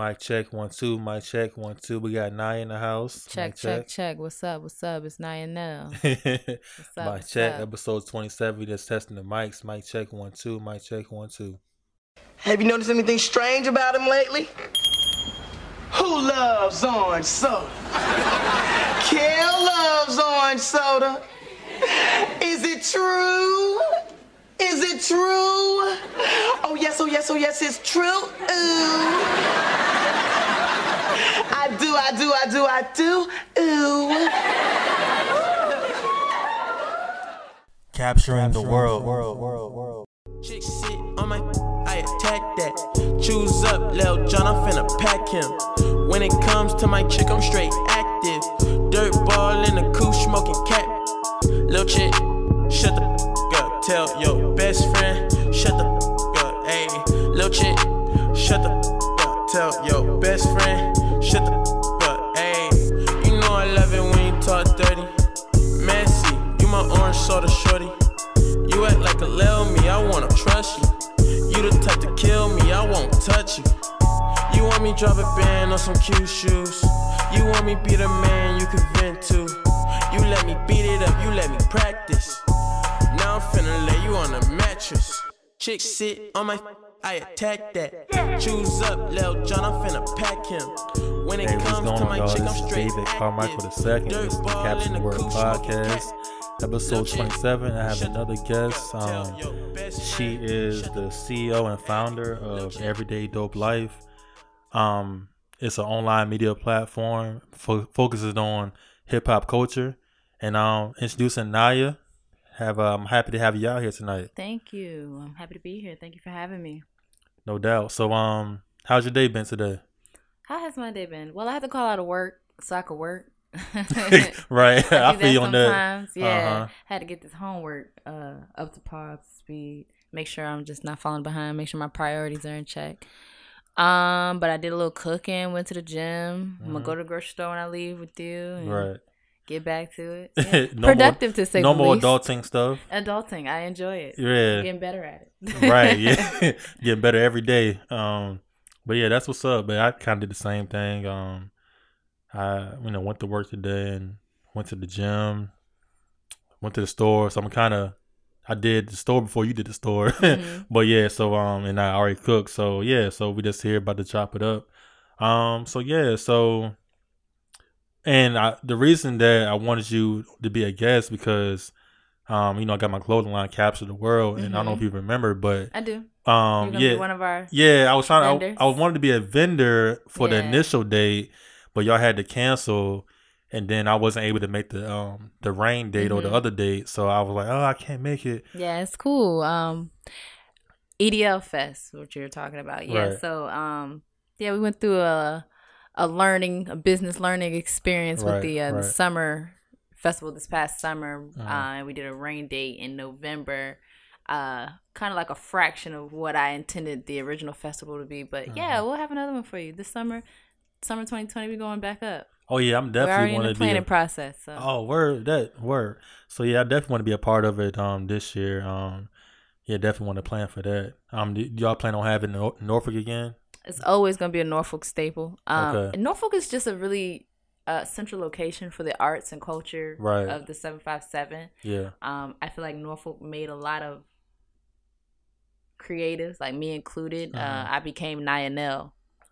Mic check one two. Mic check one two. We got Naya in the house. Check, Mic check, check. What's up? What's up? It's Naya Nell. check. What's? Mic check. up? Episode twenty seven. We just testing the mics. Mic check one two. Mic check one two. Have you noticed anything strange about him lately? Who loves orange soda? Kel loves orange soda. Is it true? Is it true? Oh yes, oh yes, oh yes, it's true. Ooh. I do, I do, I do, I do. Ooh. Capturing the world. World, world, world. Chick sit on my, I attack that. Choose up, Lil John, I'm finna pack him. When it comes to my chick, I'm straight active. Dirt ball in the coupe, smoking cat. Lil chick, shut the f- up. Tell your best friend, shut the f- up. Ayy, lil chick, shut the f- up. Tell your best friend, my orange shorty. You act like a lil me, I wanna trust you. You the type to kill me, I won't touch you. You want me drop a band on some cute shoes. You want me be the man you can vent to. You let me beat it up, you let me practice. Now I'm finna lay you on a mattress. Chick sit on my, I attack that. Choose up, Lil John, I'm finna pack him. When it Hey, comes to my y'all? chick, I'm straight David Carmichael. II. This the ball Caption in the the World podcast. Episode twenty seven. I have another guest. Um, Tell your best she is the CEO and founder of Everyday Dope Life. Um, it's an online media platform fo- focuses on hip hop culture. And um, introducing Naya. Have uh, I'm happy to have you out here tonight. Thank you. I'm happy to be here. Thank you for having me. No doubt. So um, how's your day been today? How has my day been? Well, I had to call out of work so I could work. right, I, I feel you on that. Yeah, Uh-huh. had to get this homework uh, up to par, up to speed. Make sure I'm just not falling behind. Make sure my priorities are in check. Um, but I did a little cooking. Went to the gym. I'm gonna go to the grocery store when I leave with you. And Mm-hmm. Right. Get back to it. Yeah. No more- Productive to say No the more least. adulting stuff. Adulting. I enjoy it. Yeah. Getting better at it. right yeah getting better every day um but yeah that's what's up but i kind of did the same thing um i you know went to work today and went to the gym went to the store so i'm kind of i did the store before you did the store Mhm. but yeah so um and i already cooked so yeah so we just here about to chop it up um so yeah so and I, the reason that i wanted you to be a guest because um, you know, I got my clothing line, Capture the World, and I don't know if Mhm. you remember, but I do. um, yeah, one of our. yeah, I was trying. to? I, I wanted to be a vendor for the initial date, but y'all had to cancel, and then I wasn't able to make the um the rain date or the Mhm. other date, so I was like, oh, I can't make it. Yeah, it's cool. Um, EDL Fest, what you're talking about. Yeah. Right. So, um, yeah, we went through a a learning, a business learning experience Right, with the, uh, right. the summer festival this past summer, Uh-huh. uh, and we did a rain date in November. Uh, kind of like a fraction of what I intended the original festival to be, but yeah, Uh-huh. we'll have another one for you this summer. Summer 2020, we're going back up. Oh yeah, I'm definitely in want the to be. planning A, process. So. oh, word that word. So yeah, I definitely want to be a part of it um this year. Um, yeah, definitely want to plan for that. Um, do y'all plan on having Nor- Norfolk again? It's always going to be a Norfolk staple. Um, Okay. Norfolk is just a really uh, central location for the arts and culture Right. of the 757. Yeah, Um, I feel like Norfolk made a lot of creatives, like me included. Uh-huh. Uh, I became Nyanel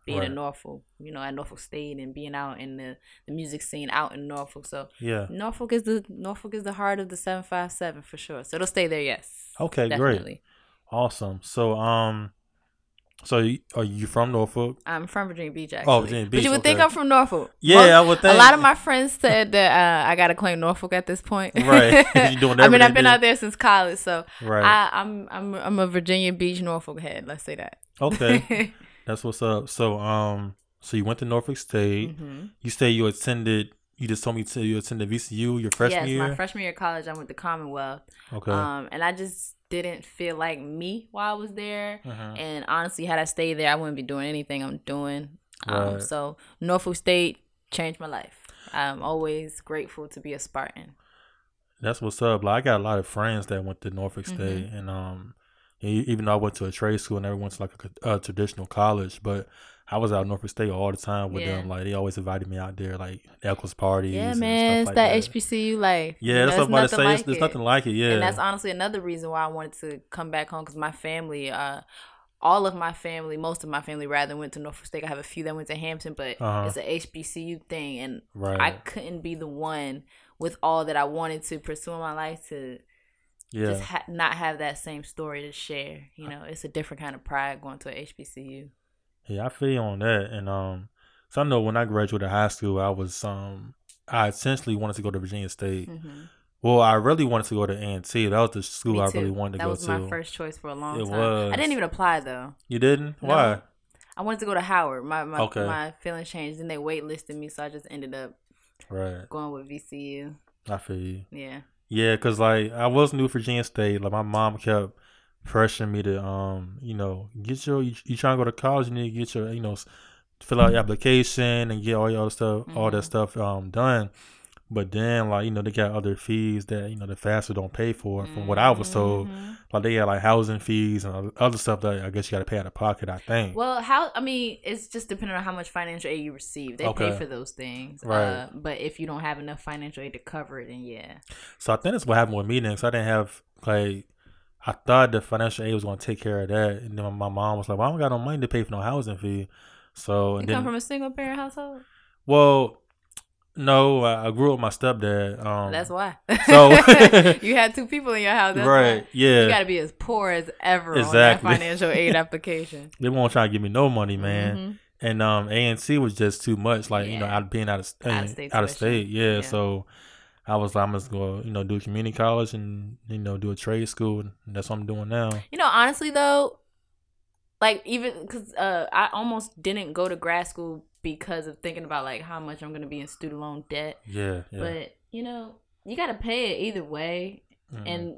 being Right. in Norfolk, you know, at Norfolk State and being out in the, the music scene out in Norfolk. So yeah. Norfolk is the Norfolk is the heart of the 757 for sure. So it'll stay there, yes. Okay, great. Awesome. So um, so are you from Norfolk? I'm from Virginia Beach, actually. Oh, Virginia But Beach, you would think. I'm from Norfolk. Yeah, Most- I would think. A lot of my friends said that uh, I got to claim Norfolk at this point. Right. I mean, I've been out there since college, so Right. I, I'm I'm I'm a Virginia Beach Norfolk head. Let's say that. Okay. That's what's up. So um, so you went to Norfolk State. Mhm. You say you attended. You just told me to you attended VCU your freshman yes, year. my freshman year of college, I went to Commonwealth. okay. Um, and I just didn't feel like me while I was there. Mhm. And honestly, had I stayed there, I wouldn't be doing anything I'm doing. Um, Right. so Norfolk State changed my life. I'm always grateful to be a Spartan. That's what's up. Like I got a lot of friends that went to Norfolk Mm-hmm. State, and um, even though I went to a trade school and never went to like a, a traditional college, but I was out Norfolk State all the time with Yeah. them. Like they always invited me out there, like Eccles parties. Yeah, man, it's stuff that like HBCU life. Yeah, that's what I'm about to say. It's, there's nothing like it. Yeah, And that's honestly another reason why I wanted to come back home because my family, uh, all of my family, most of my family rather went to Norfolk State. I have a few that went to Hampton, but Uh-huh. it's a HBCU thing, and right. I couldn't be the one with all that I wanted to pursue in my life to yeah, just ha- not have that same story to share. You know, it's a different kind of pride going to a HBCU. Yeah, I feel you on that. And um so I know when I graduated high school I was um I essentially wanted to go to Virginia State. hmm Well, I really wanted to go to A. That was the school I really wanted to that go was to. my first choice for a long It time. was. I didn't even apply though. You didn't? No. Why? I wanted to go to Howard. My my, Okay. my feelings changed. Then they waitlisted me, so I just ended up Right. going with VCU. I feel you. Yeah. Yeah, cause like I was new Virginia State. Like my mom kept pressuring me to, um, you know, get your you, you trying to go to college, you need to get your, you know, fill out your application and get all your other stuff, all that Mhm. stuff, um, done. But then, like you know, they got other fees that you know the FAFSA don't pay for. From what I was told, Mhm. like they had like housing fees and other- other stuff that I guess you got to pay out of pocket. I think. Well, how I mean, it's just depending on how much financial aid you receive. They Okay. pay for those things, Right. Uh, but if you don't have enough financial aid to cover it, then yeah, So I think that's what happened with me then. So I didn't have like I thought the financial aid was going to take care of that, and then my mom was like, "Well, I don't got no money to pay for no housing fee." So you and come then, from a single parent household. well, no, I grew up with my stepdad. Um, That's why. so- you had two people in your house. That's right, Why. yeah. You got to be as poor as ever Exactly. on that financial aid application. they won't try to give me no money, man. Mhm. And um, ANC was just too much. Like you know, Yeah. out being out of Out of out of state out of state, yeah. Yeah. So I was like, I'm just gonna you know do a community college and you know do a trade school, and that's what I'm doing now. You know, honestly though, like even because uh, I almost didn't go to grad school because of thinking about like how much I'm gonna be in student loan debt. Yeah, yeah. But you know, you gotta pay it either way, Mhm. and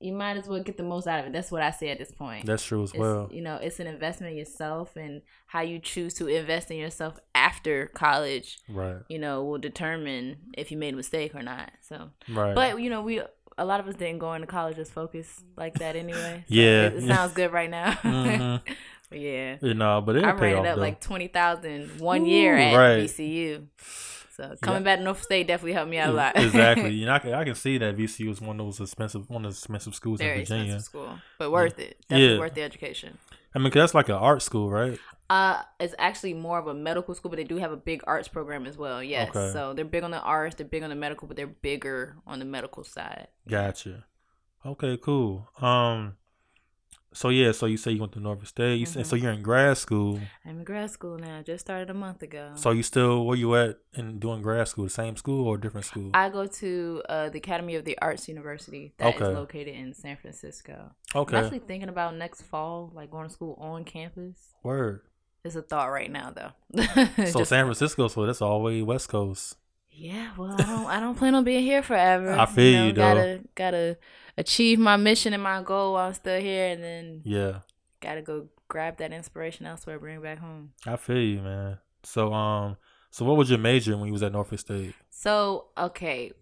you might as well get the most out of it. That's what I say at this point. that's true as It's, well. you know, it's an investment in yourself, and how you choose to invest in yourself after college, Right, you know, will determine if you made a mistake or not. So, right. but you know, we a lot of us didn't go into college just focused like that anyway. So Yeah, it, it sounds good right now. Mhm. yeah, you know, but it I ran up though. like twenty thousand one Ooh, year at right. VCU. So coming back to Norfolk State definitely helped me out a lot. exactly. You know, I can, I can see that VCU is one of those expensive, one of those expensive schools Very in Virginia. school, but worth it. Definitely Yeah. worth the education. I mean, 'cause that's like an art school, right? Uh, it's actually more of a medical school, but they do have a big arts program as well. Yes, Okay. so they're big on the arts, they're big on the medical, but they're bigger on the medical side. Gotcha. Okay, cool. Um, so yeah, so you say you went to Norfolk State. You said so Mm-hmm. you're in grad school. I'm in grad school now. Just started a month ago. So you still where you at in doing grad school? The same school or different school? I go to uh, the Academy of the Arts University that is Okay. located in San Francisco. okay. I'm actually thinking about next fall, like going to school on campus. Word. It's a thought right now, though. So San Francisco, so that's all the way West Coast. Yeah, well, I don't. I don't plan on being here forever. I feel you, though. Gotta gotta achieve my mission and my goal while I'm still here, and then Yeah, gotta go grab that inspiration elsewhere, bring it back home. I feel you, man. So um, so what was your major when you was at Norfolk State? So okay,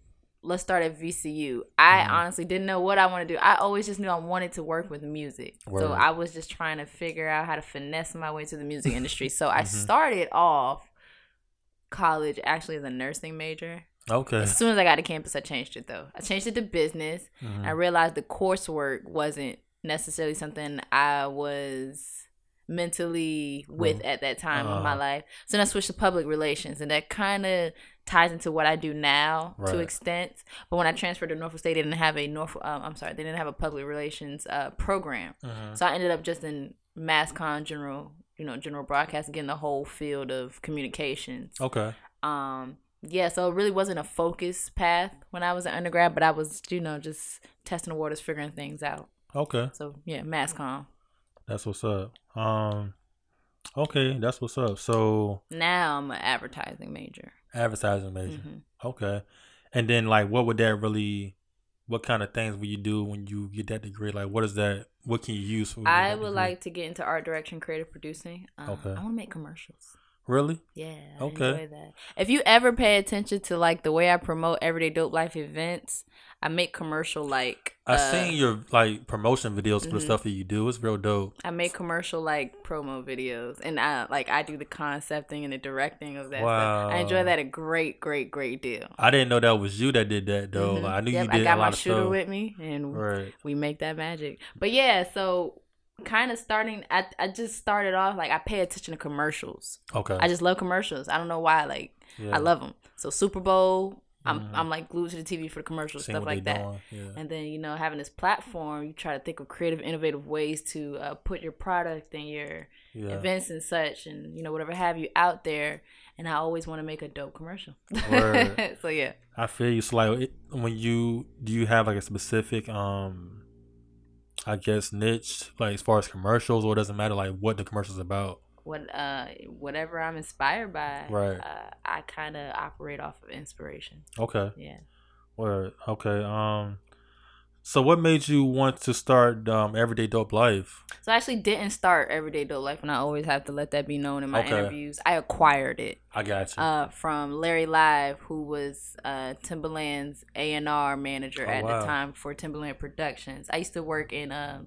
let's start at VCU. I Mhm. honestly didn't know what I want to do. I always just knew I wanted to work with music. Word. So I was just trying to figure out how to finesse my way to the music industry. So I Mhm. started off college actually as a nursing major. Okay. As soon as I got to campus, I changed it though. I changed it to business. Mhm. I realized the coursework wasn't necessarily something I was mentally with Right. at that time of my Uh-huh. life. So then I switched to public relations, and that kind of ties into what I do now to extent. But when I transferred to Norfolk State, they didn't have a Norfolk. Um, I'm sorry, they didn't have a public relations uh, program. Mhm. So I ended up just in mass con general, you know, general broadcasting, getting the whole field of communications Okay. um yeah so it really wasn't a focus path when i was an undergrad but i was you know just testing the waters figuring things out Okay. so yeah mass com. That's what's up. Um, okay, that's what's up. So now i'm an advertising major advertising major. Mhm. Okay, and then like, what would that really? What kind of things will you do when you get that degree? Like, what is that? What can you use for? i would like to get into art direction creative producing um, Okay. i want to make commercials Really? Yeah. I Okay. Enjoy that. If you ever pay attention to like the way I promote Everyday Dope Life events, I make commercial like I uh, seen your like promotion videos for the mhm. stuff that you do. It's real dope. I make commercial like promo videos, and I like I do the concepting and the directing of that. Stuff. I enjoy that a great, great, great deal. I didn't know that was you that did that though. Mhm. Like, I knew Yep, you did I got a lot my shooter with me, and Right. we make that magic. But yeah, so kind of starting. I I just started off like I pay attention to commercials. Okay. I just love commercials. I don't know why. Like yeah. I love them. So Super Bowl, I'm Mhm. I'm like glued to the TV for the commercials, Seeing stuff like that. Yeah. And then you know having this platform, you try to think of creative, innovative ways to uh, put your product and your yeah. events and such, and you know whatever have you out there. And I always want to make a dope commercial. So yeah. I feel you. So like, it, when you do you have like a specific um, I guess niche like as far as commercials, or it doesn't matter like what the commercial's about. what uh whatever I'm inspired by, Right. Uh, I kind of operate off of inspiration. Okay. Yeah. Word. Okay. Um. So what made you want to start um Everyday Dope Life? So I actually didn't start Everyday Dope Life, and I always have to let that be known in my Okay. interviews. I acquired it I got you. uh, from Larry Live, who was uh, Timbaland's A and R manager Oh, at wow. the time for Timberland Productions. I used to work in uh,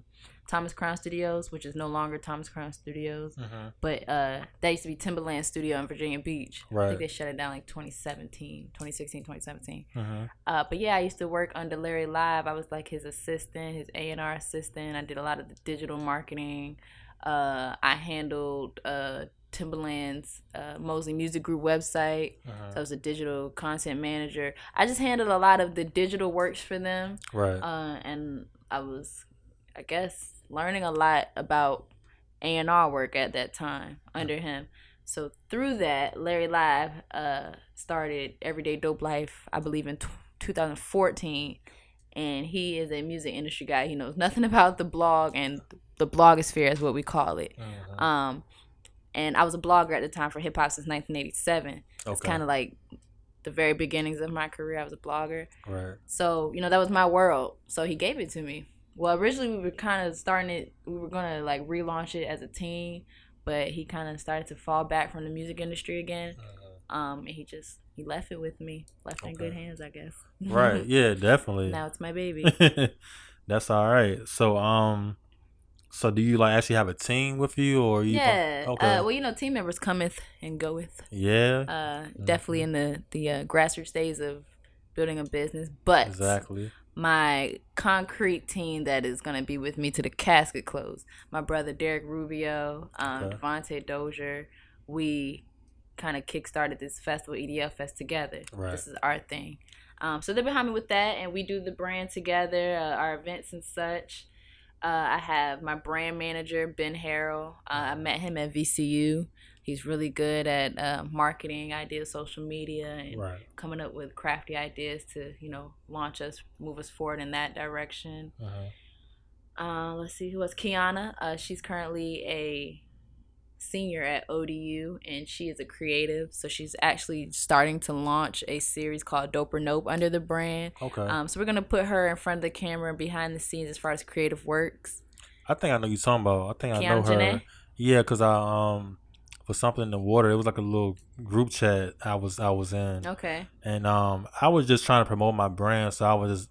Thomas Crown Studios, which is no longer Thomas Crown Studios, Mhm. but uh, that used to be Timbaland Studio in Virginia Beach. I Right. think they shut it down like 2017, 2016, 2017. Mhm. Uh, but yeah, I used to work under Larry Live. I was like his assistant, his A and R assistant. I did a lot of the digital marketing. Uh, I handled uh, Timbaland's uh, Mosley Music Group website. Mhm. So I was a digital content manager. I just handled a lot of the digital works for them, Right. uh, and I was, I guess, learning a lot about A and R work at that time under him. So through that, Larry Live uh, started Everyday Dope Life, I believe in t- 2014, and he is a music industry guy. He knows nothing about the blog and the blogosphere is what we call it. Mhm. Um, and I was a blogger at the time for hip hop since 1987. It's kind of like the very beginnings of my career. I was a blogger. Right. So, you know, that was my world. So he gave it to me. Well, originally we were kind of starting it, we were going to like relaunch it as a team, but he kind of started to fall back from the music industry again. Um, and he just, he left it with me, left it in good hands, I guess. Right. Yeah. Definitely. now it's my baby. That's all right. So um, so do you like actually have a team with you, or you? yeah. Okay. Uh, well, you know, team members cometh and goeth. yeah. Uh, definitely in the, the uh, grassroots days of building a business. But exactly. My concrete team that is going to be with me to the casket close. My brother Derek Rubio, um, Okay. Devontae Dozier, we kind of kickstarted this festival, EDL Fest, together. Right. This is our thing. Um, so they're behind me with that, and we do the brand together, uh, our events and such. Uh, I have my brand manager, Ben Harrell. Uh, I met him at VCU. He's really good at uh, marketing ideas, social media, and Right. coming up with crafty ideas to you know launch us move us forward in that direction Uh-huh. uh, let's see who else kiana uh, she's currently a senior at odu and she is a creative so she's actually starting to launch a series called dope or nope under the brand Okay. um, so we're gonna put her in front of the camera and behind the scenes as far as creative works I think I know you talking about. I think I know her. Janae? Yeah, cause I um for something in the water. It was like a little group chat I was I was in, okay and um I was just trying to promote my brand. So I was just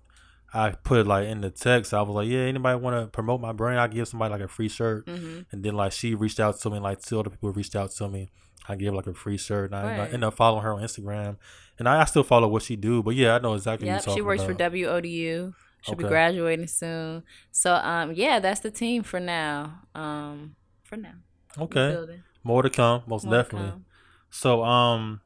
I put like in the text. I was like, yeah, anybody want to promote my brand? I give somebody like a free shirt. mm-hmm. And then like she reached out to me, like two other people reached out to me. I gave like a free shirt, and I, I ended up following her on Instagram. And I, I still follow what she do, but yeah, I know exactly. Yep, what she works for. WODU. She'll be graduating soon. So um yeah, that's the team for now. Um for now. Okay. More to come, most More definitely. come. So um,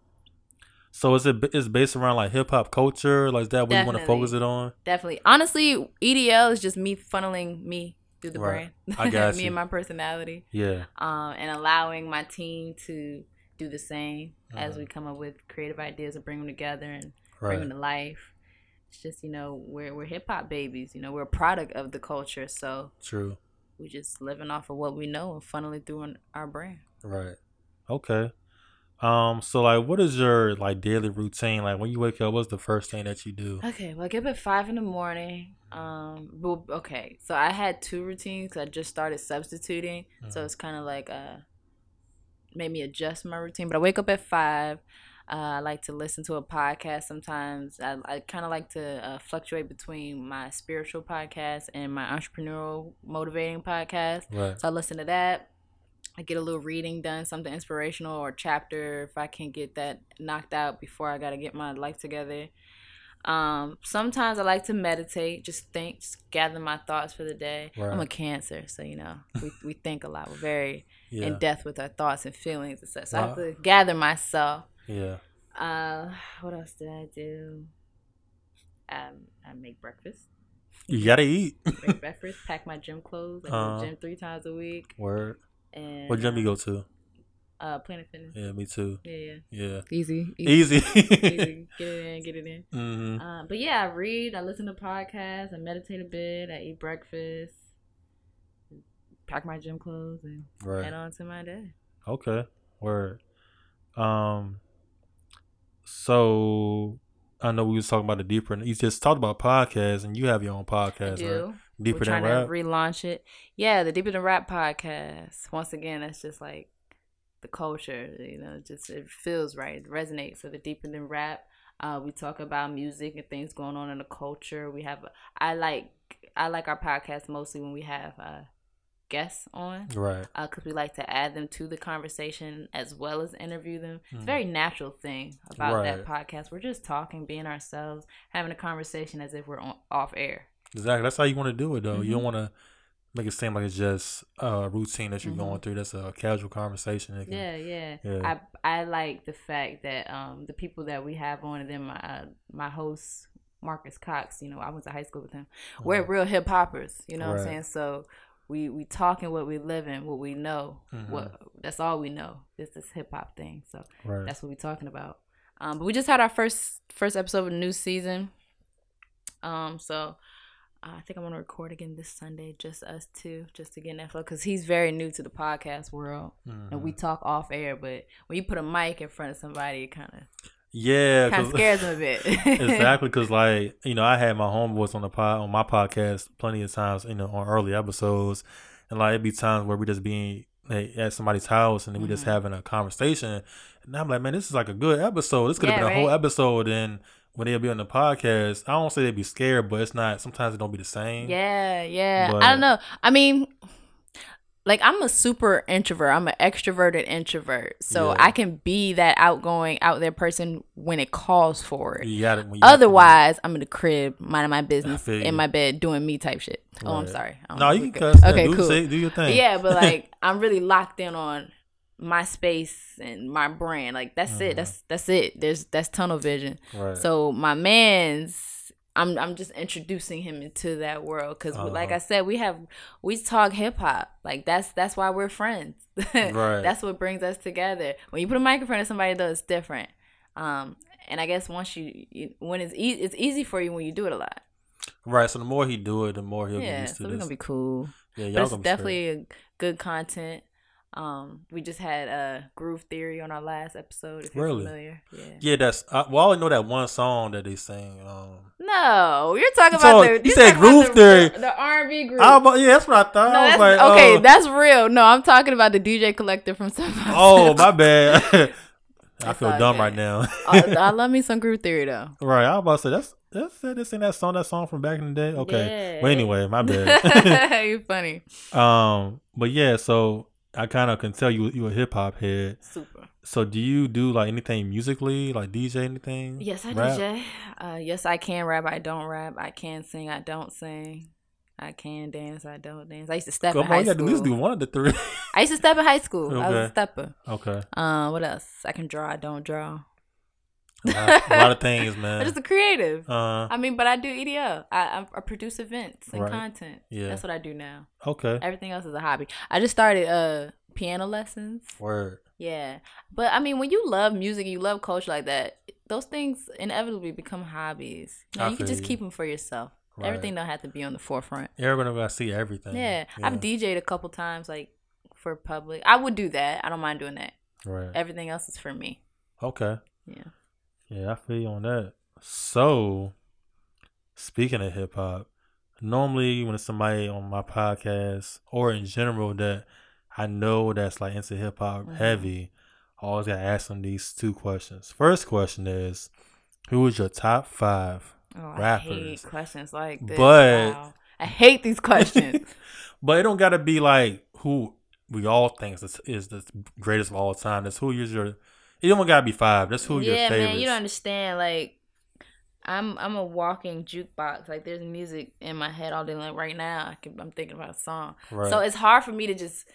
so is it is based around like hip hop culture? Like is that what you want to focus it on? Definitely. Honestly, EDL is just me funneling me through the Right. brand. I got me you. and my personality. Yeah, Um and allowing my team to do the same as Mhm. we come up with creative ideas and bring them together and right. bring them to life. It's just, you know, we're we're hip hop babies, you know, we're a product of the culture, so True. We're just living off of what we know and funneling through our brand. Right. Okay. Um. So like, what is your like daily routine? Like when you wake up, what's the first thing that you do? Okay, well, I get up at five in the morning. Um, but okay, so I had two routines I just started substituting, so Mhm. it's kind of like uh, made me adjust my routine. But I wake up at five. Uh, I like to listen to a podcast sometimes. I, I kind of like to uh, fluctuate between my spiritual podcast and my entrepreneurial motivating podcast. Right. So I listen to that. I get a little reading done, something inspirational or chapter if I can get that knocked out before I got to get my life together. Um, sometimes I like to meditate, just think, just gather my thoughts for the day. I'm a cancer, so you know, we, we think a lot. We're very Yeah. in depth with our thoughts and feelings and such. So I have to gather myself. Yeah. Uh, what else did I do? Um, I make breakfast. You gotta eat. Make breakfast. Pack my gym clothes. I go to the gym three times a week. Word. And What gym you go to? Uh, Planet Fitness. Yeah, me too. Yeah, yeah. Yeah. Easy, Easy. easy. Get it in, get it in. hmm Uh, but yeah, I read, I listen to podcasts, I meditate a bit, I eat breakfast, pack my gym clothes, and Right. head on to my day. Okay. Word. Um. So I know we was talking about the deeper. and You just talked about podcasts, and you have your own I podcast, do. right? Deeper We're than trying rap. to relaunch it. Yeah, the Deeper Than Rap podcast. Once again, that's just like the culture. You know, just it feels right, it resonates. So the Deeper Than Rap, uh, we talk about music and things going on in the culture. We have, I like, I like our podcast mostly when we have uh, guests on. right. because we like to add them to the conversation as well as interview them. It's a very natural thing about that podcast. We're just talking, being ourselves, having a conversation as if we're on, off air. Exactly. That's how you want to do it, though. You Mhm. don't want to make it seem like it's just a routine that you're Mhm. going through. That's a casual conversation. Can- Yeah, yeah. Yeah. I I like the fact that um the people that we have on, and then my uh, my host Marcus Cox. You know, I went to high school with him. We're Mhm. real hip hoppers. You know what I'm saying? So. We, we talking what we live in, what we know, Mhm. what that's all we know. This this hip hop thing. So Right. That's what we're talking about. Um, but we just had our first first episode of the new season. Um, so I think I'm gonna record again this Sunday, just us two, just to get in that flow, because he's very new to the podcast world, and Mhm. we talk off air. But when you put a mic in front of somebody, it kind of yeah. kind of 'cause- scares them a bit. exactly because like you know i had my homeboys on the pod on my podcast plenty of times you know on early episodes and like it'd be times where we just being like, at somebody's house and we just Mhm. having a conversation and i'm like man this is like a good episode this could have Yeah, been a whole episode and when they'll be on the podcast i don't say they'd be scared but it's not sometimes it don't be the same Yeah, yeah. But- I don't know. I mean, like I'm a super introvert. I'm an extroverted introvert. So Yeah. I can be that outgoing, out there person when it calls for it. you got it when you. Otherwise, I'm in the crib, minding my business, in my bed, doing me type shit. Oh, I'm sorry. No you can cuss Okay, do, cool. say, do your thing Yeah, but like I'm really locked in on my space and my brand. Like that's Mhm. it. That's that's it. There's that's tunnel vision. right So my man's, I'm I'm just introducing him into that world because, like Uh-huh. I said, we have we talk hip hop. Like that's that's why we're friends. Right. That's what brings us together. When you put a microphone in somebody, though, it's different. Um, and I guess once you, you when it's e- it's easy for you when you do it a lot. right so the more he do it the more he'll get used to so we're gonna be cool. yeah y'all it's gonna be definitely a good content. Um, we just had uh, Groove Theory on our last episode. If you're Really? familiar, yeah. yeah that's I, well i know that one song that they sing um No, you're talking You about the. you said Groove the- Theory. the, R and B group. I yeah, that's what I thought. no, I was like, okay, oh, that's real. No, I'm talking about the DJ Collector from San oh, my bad. I feel dumb right now. I, I love me some Groove Theory though. right, I was about to say that's that's it. This ain't that song. That song from back in the day. Okay, Yeah. but anyway, my bad. you funny. um, but yeah, so I kind of can tell you you a hip hop head. Super. So do you do like anything musically, like DJ anything? Yes, I Rap? DJ. Uh, yes, I can rap. I don't rap. I can sing. I don't sing. I can dance. I don't dance. I used to step Come in on, high you got to at least do one of the three. I used to step in high school. I was a stepper. okay, Uh, what else? I can draw. I don't draw. A lot, a lot of things, man. I'm just a creative. Uh, I mean, but I do EDL. I, I, produce events and Right. content. Yeah. That's what I do now. okay, Everything else is a hobby. I just started uh piano lessons. word. Yeah. But I mean, when you love music, and you love culture like that, those things inevitably become hobbies. You, know, you can just keep them for yourself. Right. Everything don't have to be on the forefront. Everybody to see everything. Yeah. I've DJed a couple times, like for public. I would do that. I don't mind doing that. right. Everything else is for me. Okay. Yeah. Yeah, I feel you on that. So, speaking of hip hop, normally when it's somebody on my podcast or in general that I know that's like into hip hop Mm-hmm. heavy, I always gotta ask them these two questions. First question is, who is your top five Oh, I hate rappers? questions like this. But- Wow. I hate these questions. But it don't gotta be like who we all think is, is the greatest of all time. That's who is your. It don't gotta be five. That's who your yeah, favorites. man, you don't understand. Like, I'm I'm a walking jukebox. Like, there's music in my head all day. Like right now, I can, I'm thinking about a song. Right. So it's hard for me to just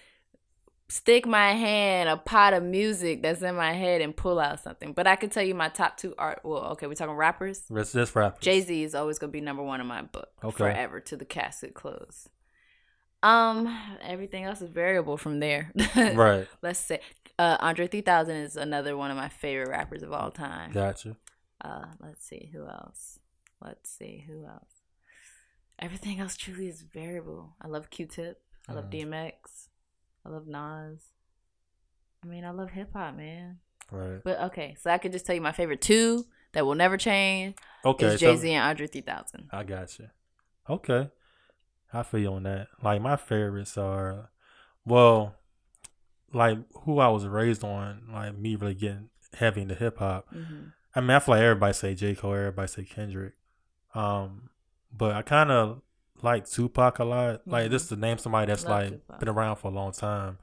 stick my hand a pot of music that's in my head and pull out something. But I can tell you my top two art. Well, okay, we're talking rappers. That's just rappers. Jay Z is always gonna be number one in my book Okay. forever to the casket close. Um, everything else is variable from there. Right. Let's say uh, Andre 3000 is another one of my favorite rappers of all time. Gotcha. Uh, let's see who else. Let's see who else. Everything else truly is variable. I love Q-Tip. I love Mhm. DMX. I love Nas. I mean, I love hip hop, man. Right. But okay, so I could just tell you my favorite two that will never change Okay. is Jay Z and Andre 3000. I got you. Okay. I feel you on that. Like my favorites are, well, like who I was raised on. Like me really getting heavy into hip hop. hmm I mean, I feel like everybody say J Cole, everybody say Kendrick. Um, but I kind of like Tupac a lot. Like Mhm. this to name somebody that's like Tupac. been around for a long time,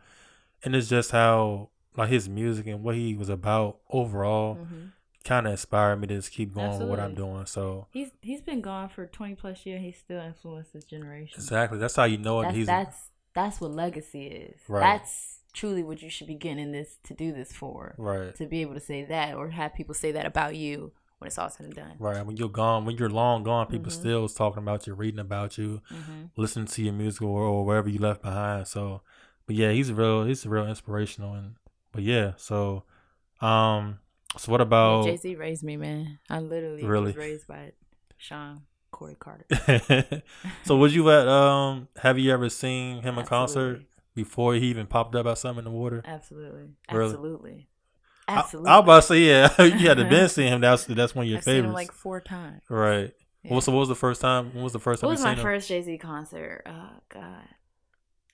and it's just how like his music and what he was about overall hmm kind of inspired me to just keep going with what I'm doing. So He's he's been gone for 20 plus years. He's still influenced his generation. exactly, that's how you know it. That's He's that's that's what legacy is. Right. That's truly what you should be getting in this to do this for. right. To be able to say that or have people say that about you when it's all said and done. Right. When you're gone, when you're long gone, people Mhm. still is talking about you, reading about you, hmm listening to your music or, or wherever you left behind. So, but yeah, he's real. He's real inspirational. And but yeah, so um, so what about? Jay Z raised me, man. I literally Really? was raised by Shawn Corey Carter. so would you at um? Have you ever seen him in concert before he even popped up something in the water? Absolutely. Really? Absolutely. Absolutely. I was about to say yeah. you had to been seeing him. That's that's one of your I've seen favorites, him like four times. right? Yeah. Well, so what was the first time? When was the first What time was my him? first Jay Z concert? Oh God,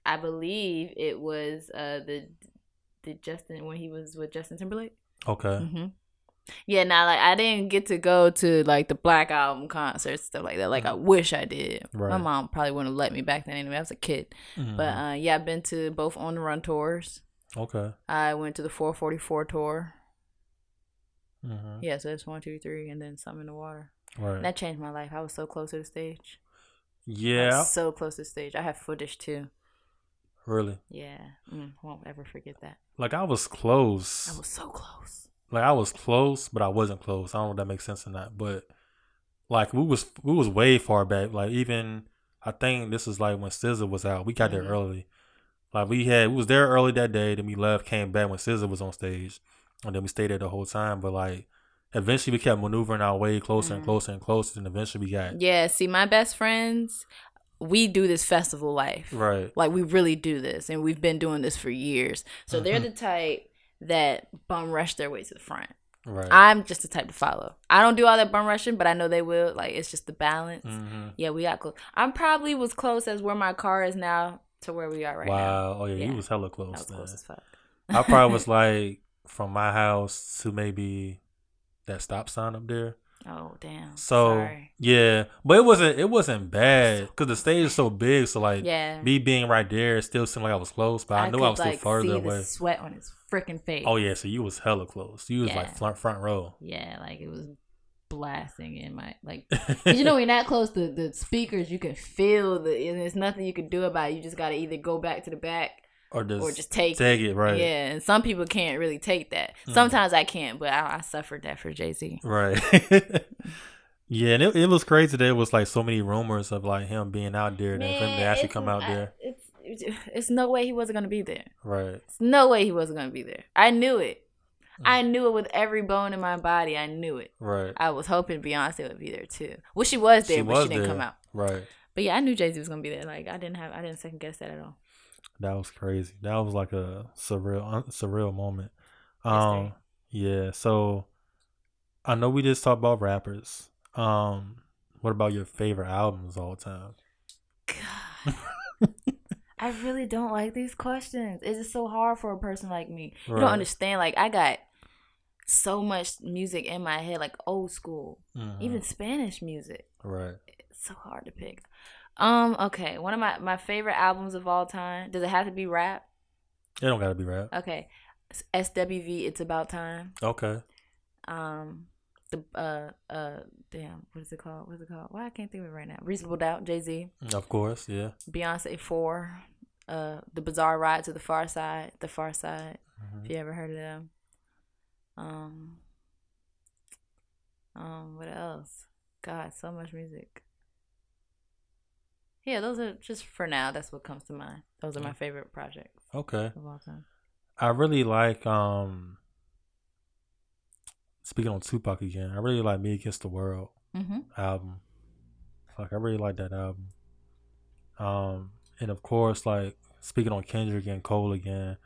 I believe it was uh the the Justin when he was with Justin Timberlake. Okay. hmm Yeah, now like I didn't get to go to like the Black Album concerts stuff like that. Like I wish I did. Right. My mom probably wouldn't have let me back then anyway. I was a kid. Mhm. But uh, yeah, I've been to both on the run tours. okay. I went to the 444 tour. hmm Yeah, so it's one, two, three, and then some in the water. Right. And that changed my life. I was so close to the stage. Yeah. so close to the stage. I have footage too. Really. Yeah, mm, won't ever forget that. Like I was close. I was so close. like I was close, but I wasn't close. I don't know if that makes sense or not. But like we was we was way far back. Like even I think this is like when SZA was out. We got there Mhm. early. Like we had we was there early that day. Then we left, came back when SZA was on stage, and then we stayed there the whole time. But like eventually we kept maneuvering our way closer and Mhm. closer and closer, and eventually we got Yeah, see, my best friends, we do this festival life. right. Like we really do this, and we've been doing this for years. So they're Mhm. the type that bum rush their way to the front. Right. I'm just the type to follow. I don't do all that bum rushing, but I know they will. Like it's just the balance. hmm Yeah, we got close. I'm probably was close as where my car is now to where we are right now. wow. Oh yeah, Yeah. you was hella I close. was then. close as fuck. I probably was like from my house to maybe that stop sign up there. Oh damn. So Sorry. yeah, but it wasn't it wasn't bad because the stage is so big. So like Yeah. me being right there, it still seemed like I was close, but I, knew I was still further see away. the sweat on his freaking face. Oh yeah, so you was hella close. You was like front front row. Yeah, like it was blasting in my like. you know, when you're that close to the speakers, you can feel the. And there's nothing you can do about it. You just gotta either go back to the back or just or just take take it right. Yeah, and some people can't really take that. Mm. Sometimes I can't, but I, I suffered that for Jay Z. Right. yeah, and it, it was crazy that it was like so many rumors of like him being out there and for him to actually come out there. It's, it's it's no way he wasn't gonna be there. Right. It's no way he wasn't gonna be there. I knew it. Mm. I knew it with every bone in my body. I knew it. Right. I was hoping Beyonce would be there too. Well, she was there, She but was she didn't there. come out. Right. But yeah, I knew Jay Z was gonna be there. Like I didn't have, I didn't second guess that at all. That was crazy. That was like a surreal, surreal moment. Um, yeah. So I know we just talked about rappers. Um, what about your favorite albums all the time? God, I really don't like these questions. It's just so hard for a person like me. You don't understand. Like I got so much music in my head, like old school, Mhm. even Spanish music. right. It's so hard to pick. Um. Okay. One of my my favorite albums of all time. Does it have to be rap? It don't gotta be rap. Okay. SWV. It's about time. Okay. Um. The uh uh damn what is it called? What is it called? Why I can't think of it right now. Reasonable Doubt. Jay Z. Of course, yeah. Beyonce four, uh, the Bizarre Ride to the Pharcyde, the Pharcyde. Mhm. If you ever heard of them, um, um, what else? God, so much music. Yeah, those are just for now. That's what comes to mind. Those are my favorite projects Okay. of all time. I really like um speaking on Tupac again, I really like Me Against the World Mm-hmm. album. Like I really like that album. Um and of course like speaking on Kendrick and Cole again,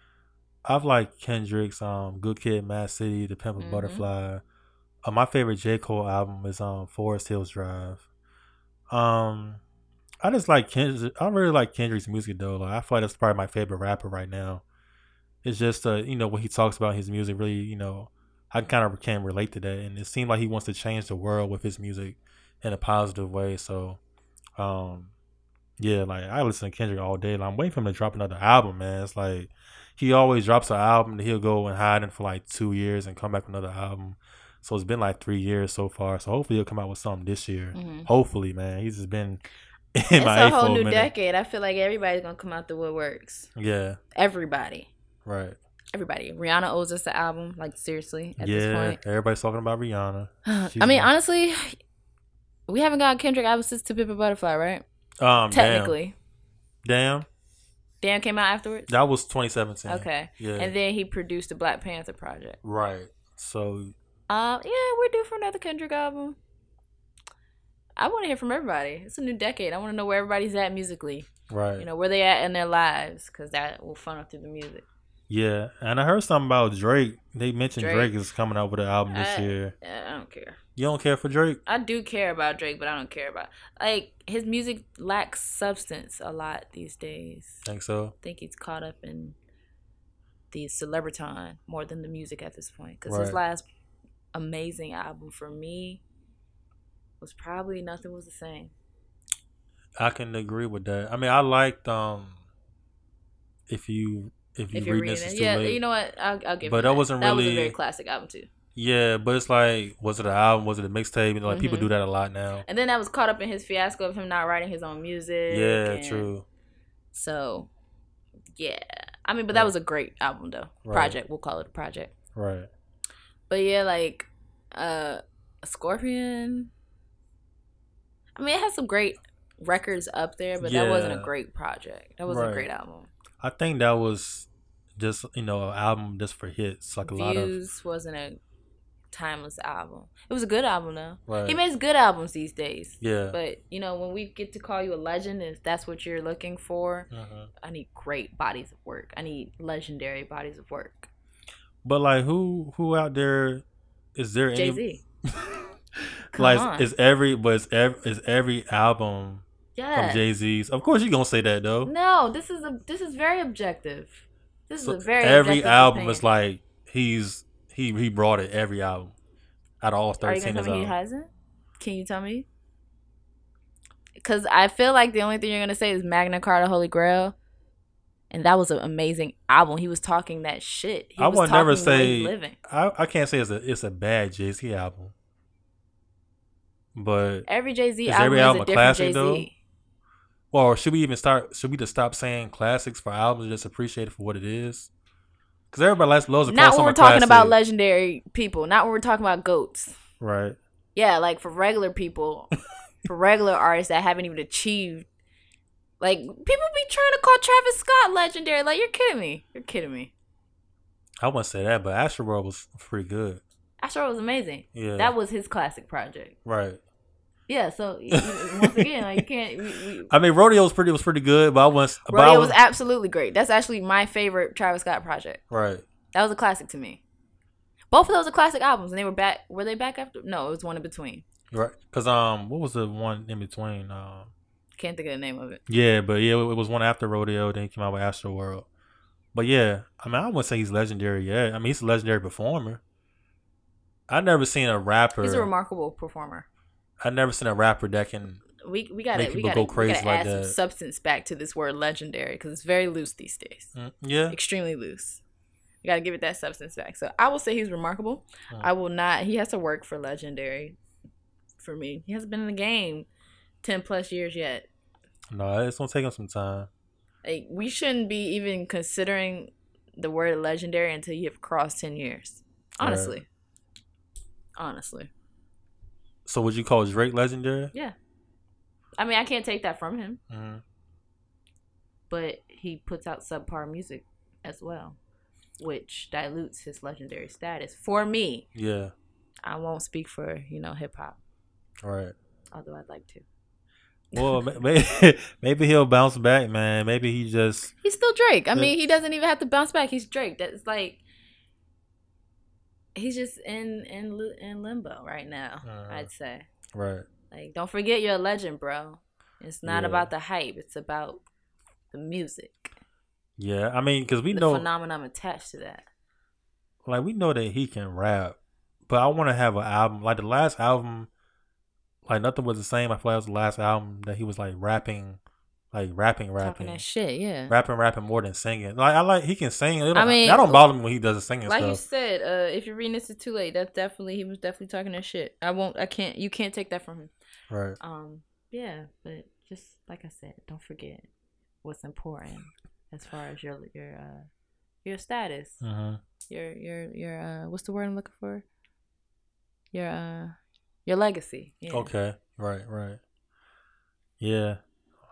I've liked Kendrick's um Good Kid Mad City, The Pimp a Mhm. Butterfly. Uh, my favorite J. Cole album is um Forest Hills Drive. Um I just like Kendrick I really like Kendrick's music though. Like I feel like that's probably my favorite rapper right now. It's just uh, you know, what he talks about in his music really, you know, I kind of can relate to that. And it seems like he wants to change the world with his music in a positive way. So um yeah, like I listen to Kendrick all day. Like, I'm waiting for him to drop another album, man. It's like he always drops an album, then he'll go and hide it for like two years and come back with another album. So it's been like three years so far. So hopefully he'll come out with something this year. Mhm. Hopefully, man. He's just been in It's my a whole new minute. decade. I feel like everybody's gonna come out the woodworks. Yeah, Everybody, right. everybody. Rihanna owes us the album. Like seriously, at this yeah, point. everybody's talking about Rihanna. I mean, not- honestly, we haven't got Kendrick album since To Pimp a Butterfly, right? Um, Technically, damn, damn, Dan came out afterwards. that was 2017. Okay, Yeah, and then he produced the Black Panther project. right. So Um, yeah, we're due for another Kendrick album. I want to hear from everybody. It's a new decade. I want to know where everybody's at musically. right. You know where they at in their lives, because that will funnel through the music. yeah, and I heard something about Drake. They mentioned Drake, Drake. is coming out with an album this I- year. Yeah, I don't care. You don't care for Drake? I do care about Drake, but I don't care about like his music lacks substance a lot these days. Think so? I think he's caught up in the celebriton more than the music at this point. Because his last amazing album for me was probably Nothing Was the Same. I can agree with that. I mean, I liked um, if you if you if read this, it, yeah, late. you know what? I'll, I'll give. But you that wasn't That was a really- very classic album too. Yeah, but it's like, was it an album? Was it a mixtape? You know, like people Mhm. do that a lot now. And then that was caught up in his fiasco of him not writing his own music. Yeah, true. So, yeah, I mean, but that Right. was a great album though. Right. Project, we'll call it a project. Right. But yeah, like uh Scorpion. I mean, it has some great records up there, but that wasn't a great project. That wasn't Right. a great album. I think that was just you know an album just for hits, like a lot of Views wasn't a timeless album. It was a good album though. right. He makes good albums these days. yeah. But you know, when we get to call you a legend, if that's what you're looking for, Mhm. I need great bodies of work. I need legendary bodies of work. But like, who who out there is there Jay any Z. Come like on. is every but is every, is every album Yes. from Jay Z's? Of course, you're gonna say that though. No, this is a this is very objective. This So is a very every objective album is like he's he he brought it every album out of all Are you thirteen. gonna tell me he hasn't? Can you tell me? Because I feel like the only thing you're gonna say is Magna Carta, Holy Grail, and that was an amazing album. He was talking that shit. He I would never talking the way say living. I, I can't say it's a it's a bad Jay Z album, but Every Jay Z album every is album a a different classic, Jay though? Z. or should we even start? Should we just stop saying classics for albums and just appreciate it for what it is? Because everybody likes loves call Not when we're talking about legendary people. Not when we're talking about goats. right. Yeah, like for regular people, for regular artists that haven't even achieved. Like people be trying to call Travis Scott legendary. Like you're kidding me. You're kidding me. I wouldn't say that, but Astro World was pretty good. Astro was amazing. Yeah, That was his classic project. right. Yeah. So once again, like you can't. We, we, I mean, Rodeo was pretty was pretty good, but I was but I Rodeo was absolutely great. That's actually my favorite Travis Scott project. right. That was a classic to me. Both of those are classic albums, and they were back. Were they back after? No, it was one in between. Right, because um, what was the one in between? Um, Can't think of the name of it. Yeah, but yeah, it was one after Rodeo. Then he came out with Astro World. But yeah, I mean, I wouldn't say he's legendary yet. I mean, he's a legendary performer. I've never seen a rapper. He's a remarkable performer. I've never seen a rapper that can. We we got to we got go to crazy add like some that. substance back to this word legendary because it's very loose these days. Mm, Yeah, Extremely loose. You got to give it that substance back. So I will say he's remarkable. Mm. I will not. He has to work for legendary. For me, he hasn't been in the game ten plus years yet. no, it's gonna take him some time. Like we shouldn't be even considering the word legendary until you have crossed ten years. Right. Honestly. So would you call Drake legendary? Yeah. I mean, I can't take that from him, Mm, but he puts out subpar music as well, which dilutes his legendary status. For me, yeah, I won't speak for, you know, hip hop, right. although I'd like to. Well, maybe maybe he'll bounce back, man. Maybe he just He's still Drake. I mean, he doesn't even have to bounce back. He's Drake. That's like he's just in in in limbo right now. Uh-huh. I'd say. right. Like, don't forget you're a legend, bro. It's not Yeah. about the hype. It's about the music, Yeah, I mean, because we know the know, phenomenon attached to that. like, we know that he can rap, but I want to have an album like the last album. Like nothing was the same. I feel like it was the last album that he was like rapping, like rapping, rapping, Talking that shit, yeah. rapping, rapping more than singing. Like I like he can sing. I I mean, that don't bother me when he does the singing like you said, uh, if you're reading this, it's too late. That's definitely he was definitely talking that shit. I won't. I can't. You can't take that from him. Right. Um. Yeah, but just like I said, don't forget what's important as far as your your uh your status, hmm your your your uh what's the word I'm looking for? Your uh your legacy. Yeah. Okay. Right. Right. Yeah,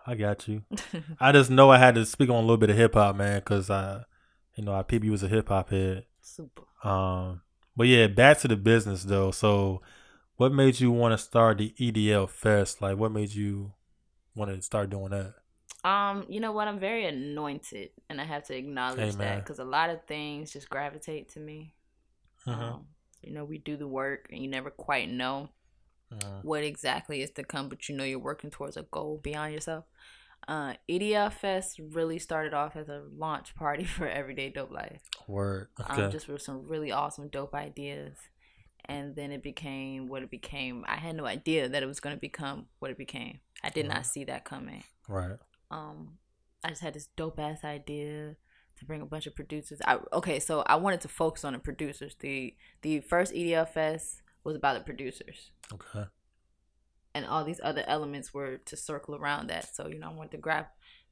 I got you. I just know I had to speak on a little bit of hip hop, man, because I, you know, I you was a hip hop head. Super. Um, but yeah, back to the business though. So, what made you want to start the EDL Fest? Like, what made you want to start doing that? Um, you know what? I'm very anointed, and I have to acknowledge that because a lot of things just gravitate to me. Mhm. Um, you know, we do the work, and you never quite know Mhm. what exactly is to come, but you know you're working towards a goal beyond yourself. Uh, EDL Fest really started off as a launch party for Everyday Dope Life. Word. Okay. Um, just with some really awesome, dope ideas. And then it became what it became. I had no idea that it was going to become what it became. I did Right. not see that coming. right. Um, I just had this dope ass idea to bring a bunch of producers. I okay, so I wanted to focus on the producers. the The first EDL Fest was about the producers, Okay. and all these other elements were to circle around that. So you know, I wanted to grab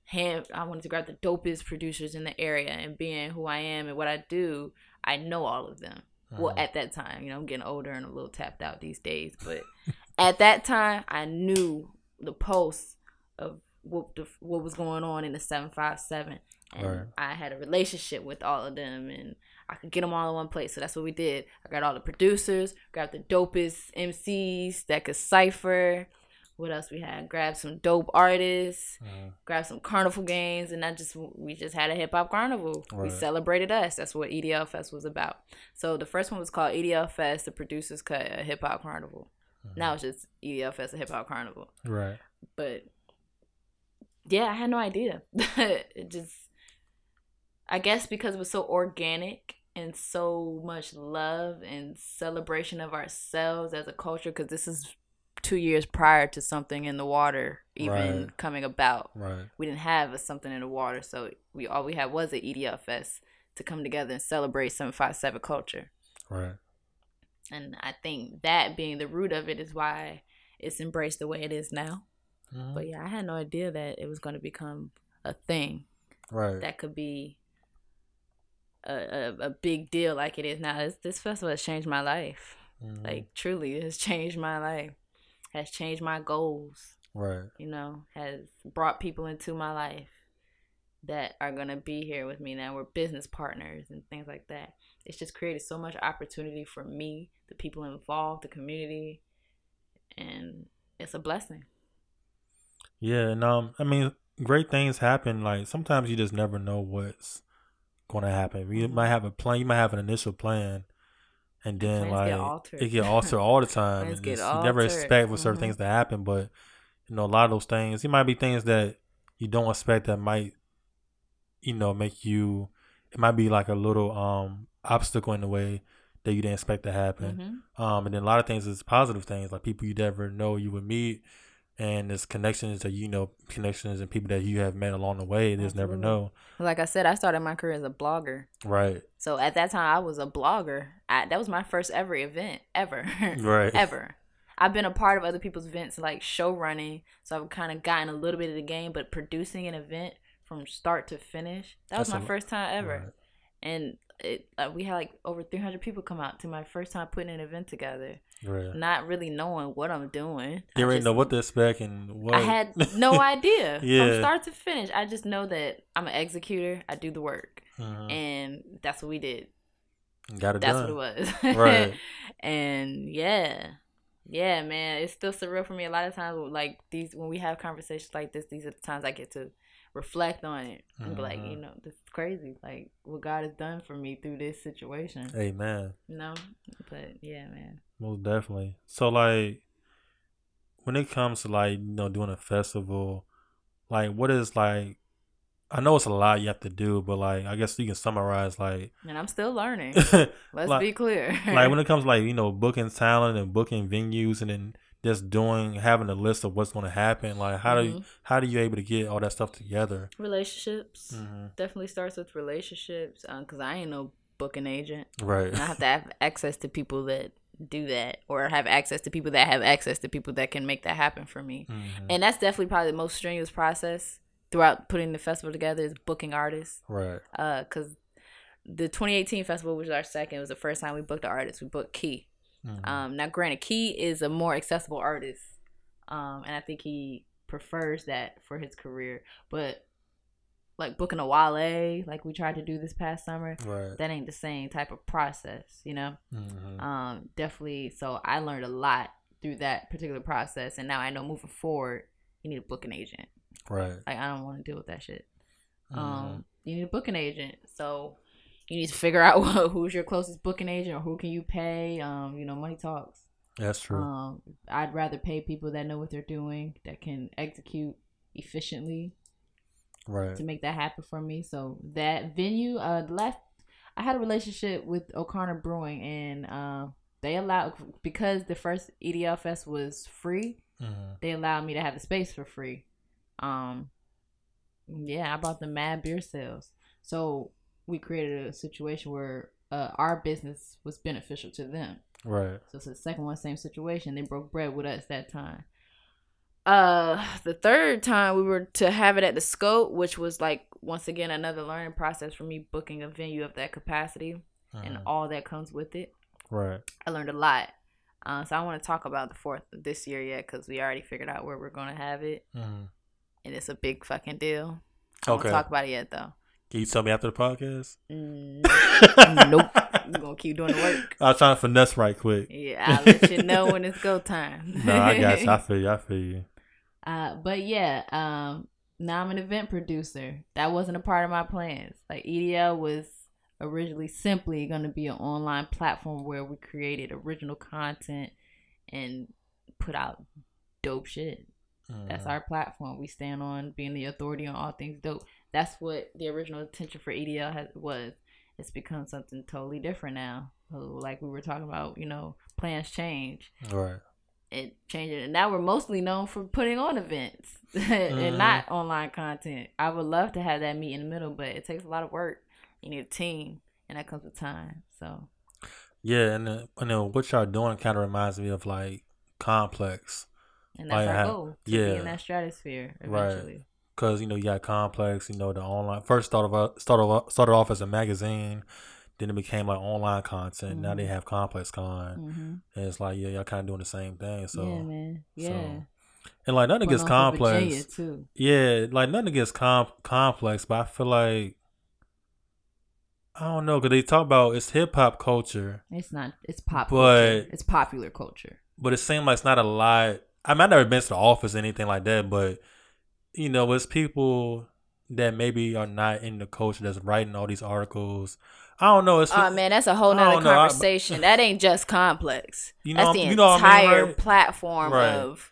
hand. I wanted to grab the dopest producers in the area, and being who I am and what I do, I know all of them. Well, Mhm. at that time, you know, I'm getting older and a little tapped out these days, but at that time, I knew the pulse of what the, what was going on in the 757 and Right. I had a relationship with all of them and I could get them all in one place. So that's what we did. I got all the producers, grabbed the dopest MCs that could cipher. What else we had? Grabbed some dope artists, Mhm. grabbed some carnival games, and that just we just had a hip hop carnival. We celebrated us. That's what EDL Fest was about. So the first one was called EDL Fest, the producers cut a hip hop carnival. Now it's just EDL Fest, a hip hop carnival. Right. But yeah, I had no idea. it just, I guess because it was so organic and so much love and celebration of ourselves as a culture, because this is two years prior to something in the water even Right. coming about. Right. We didn't have a something in the water, so we all we had was an EDL fest to come together and celebrate 757 culture. Right. And I think that being the root of it is why it's embraced the way it is now. Mhm. But yeah, I had no idea that it was going to become a thing Right. that could be a, a, a big deal like it is now. This, this festival has changed my life. Mhm. Like, truly, it has changed my life, has changed my goals, Right. you know, has brought people into my life that are going to be here with me now. We're business partners and things like that. It's just created so much opportunity for me, the people involved, the community, and it's a blessing. Yeah, and um, I mean, great things happen. Like sometimes you just never know what's going to happen. You Mhm. might have a plan. You might have an initial plan, and then like get it get altered all the time. And you never expect for certain Mhm. things to happen, but you know, a lot of those things. It might be things that you don't expect that might, you know, make you. It might be like a little um obstacle in the way that you didn't expect to happen. Mhm. Um, and then a lot of things is positive things like people you never know you would meet, and there's connections that you know, connections and people that you have met along the way. There's never know, Like I said, I started my career as a blogger. right? So at that time, I was a blogger. I, that was my first ever event ever, Right. ever. I've been a part of other people's events, like show running. So I've kind of gotten a little bit of the game, but producing an event from start to finish, that was That's my a- first time ever. Right. And it, uh, we had like over 300 people come out to my first time putting an event together, Right. not really knowing what I'm doing. You just- know what to expect and what. I had no idea Yeah. from start to finish. I just know that I'm an executor. I do the work, Mhm. and that's what we did. Got it That's done. what it was. Right. and yeah. Yeah, man. It's still surreal for me. A lot of times like these when we have conversations like this, these are the times I get to reflect on it and be like, Mhm. you know, this is crazy. Like what God has done for me through this situation. Amen. You know? But yeah, man. Most definitely. So like when it comes to like, you know, doing a festival, like what is like I know it's a lot you have to do, but like I guess you can summarize like And I'm still learning. Let's Like- be clear. Like when it comes to like, you know, booking talent and booking venues and then just doing having a list of what's gonna happen, like how do you Mhm. how do you able to get all that stuff together? relationships hmm definitely starts with relationships because I ain't no booking agent. Right. And I have to have access to people that do that or have access to people that have access to people that can make that happen for me. Mhm. And that's definitely probably the most strenuous process throughout putting the festival together is booking artists. Right. Uh, cause the 2018 festival, which was our second, was the first time we booked an artist. We booked Key. Mhm. Um, now granted, Key is a more accessible artist. Um, and I think he prefers that for his career. But like booking a Wale, like we tried to do this past summer, right. that ain't the same type of process, you know? hmm um definitely so i learned a lot through that particular process and now i know moving forward you need a booking agent right. like i don't want to deal with that shit Mhm. um you need a booking agent so you need to figure out who's your closest booking agent or who can you pay um you know money talks That's true. um i'd rather pay people that know what they're doing that can execute efficiently right. to make that happen for me. So that venue, uh, the last I had a relationship with O'Connor Brewing, and uh, they allowed because the first EDL Fest was free. hmm They allowed me to have the space for free. Um, yeah, I bought the Mad Beer sales, so we created a situation where uh, our business was beneficial to them. Right. So it's the second one, same situation. They broke bread with us that time. Uh, the third time we were to have it at the scope, which was like once again another learning process for me booking a venue of that capacity and Mhm. all that comes with it. Right. I learned a lot. Uh, so I want to talk about the fourth this year yet because we already figured out where we're gonna have it, hmm and it's a big fucking deal. I Okay. don't talk about it yet though. Can you tell me after the podcast? Mm, nope, I'm gonna keep doing the work. I was trying to finesse right quick. Yeah, I'll let you know when it's go time. no, I got you. I feel you. I feel you. Uh, but yeah, um, now I'm an event producer. That wasn't a part of my plans. Like EDL was originally simply going to be an online platform where we created original content and put out dope shit. That's Mhm. our platform. We stand on being the authority on all things dope. That's what the original intention for EDL has, was. It's become something totally different now. Like we were talking about, you know, plans change right. it changed it. And now we're mostly known for putting on events Mhm. and not online content. I would love to have that meet in the middle, but it takes a lot of work. You need a team, and that comes with time. So Yeah, and then, and then what y'all doing kind of reminds me of like Complex, and that's Like, our goal to be yeah. in that stratosphere Right. Because you know you got Complex. You know the online first started off, started off, started off as a magazine, then it became like online content. Now they Mhm. have Complex Con, Mm-hmm. and it's like yeah, y'all kind of doing the same thing. So yeah, man. Yeah. so- and like nothing against Complex. Yeah, like nothing gets com- complex, but I feel like I don't know because they talk about it's hip hop culture, It's not. It's pop But- culture. It's popular culture. but it seems like it's not a lot. I might never been to the office or anything like that, but you know, it's people that maybe are not in the culture that's writing all these articles. I don't know. It's Oh man, that's a whole nother know, I- conversation. that ain't just complex. You know- that's the you know what I mean, entire right? platform Right. of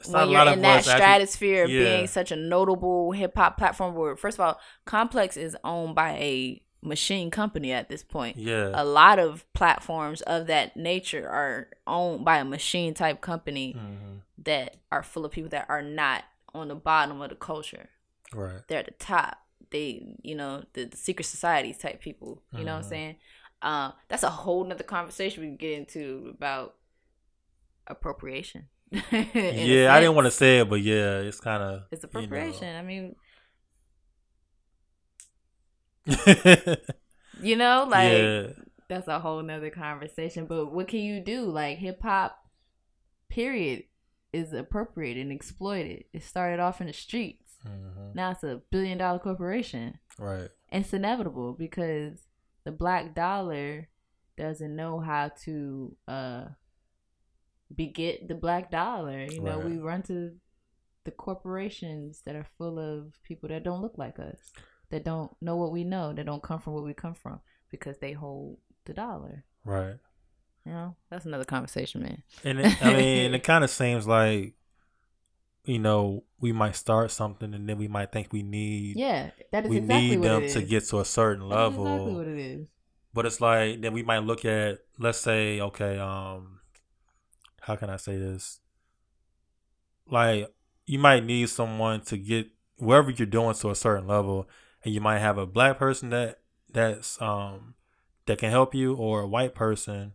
it's when you're in that us actually- stratosphere of being such a notable hip hop platform where first of all, Complex is owned by a machine company at this point. Yeah. A lot of platforms of that nature are owned by a machine type company Mhm. that are full of people that are not on the bottom of the culture. Right. They're at the top. They, you know, the, the secret societies type people. You know what I'm Mhm. saying? Uh, that's a whole nother conversation we can get into about appropriation. Yeah, I didn't want to say it, but yeah, it's kind of It's appropriation. I mean, You know. you know, like yeah, that's a whole nother conversation. But what can you do? Like hip hop, period, is appropriated and exploited. It started off in the streets. Mhm. Now it's a billion dollar corporation. right. And it's inevitable because the black dollar doesn't know how to uh beget the black dollar. You know, Right. we run to the corporations that are full of people that don't look like us, that don't know what we know, that don't come from where we come from because they hold the dollar. Right. You know, that's another conversation, man. And it, I mean, it kind of seems like, you know, we might start something and then we might think we need Yeah, that is we exactly need them to get to a certain level. exactly what it is. But it's like then we might look at let's say okay um how can I say this like you might need someone to get wherever you're doing to a certain level and you might have a black person that that's um that can help you or a white person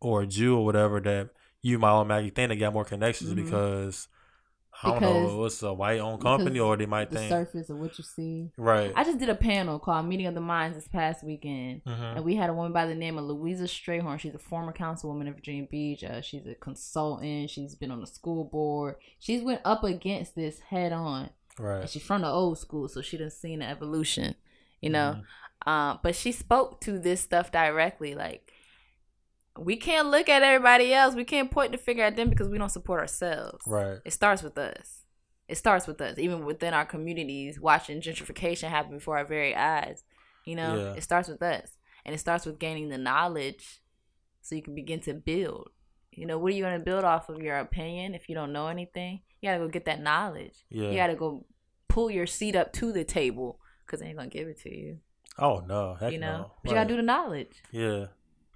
or a Jew or whatever that you might automatically think they got more connections Mhm. because I don't Because- know it's a white owned company or they might The think surface of what you see. right I just did a panel called Meeting of the Minds this past weekend. Mhm. And we had a woman by the name of Louisa Strayhorn. She's a former councilwoman of Virginia Beach. Uh, she's a consultant. She's been on the school board. She's went up against this head on. And right she's from the old school, so she done seen the evolution, you know. Mhm. Uh, but she spoke to this stuff directly. Like, we can't look at everybody else. We can't point the finger at them because we don't support ourselves. right It starts with us. It starts with us, even within our communities, watching gentrification happen before our very eyes. You know, Yeah. it starts with us, and it starts with gaining the knowledge, so you can begin to build. You know, what are you going to build off of your opinion if you don't know anything? You got to go get that knowledge. yeah You got to go pull your seat up to the table because they ain't gonna give it to you. oh no heck you know, no. but you gotta do the knowledge. yeah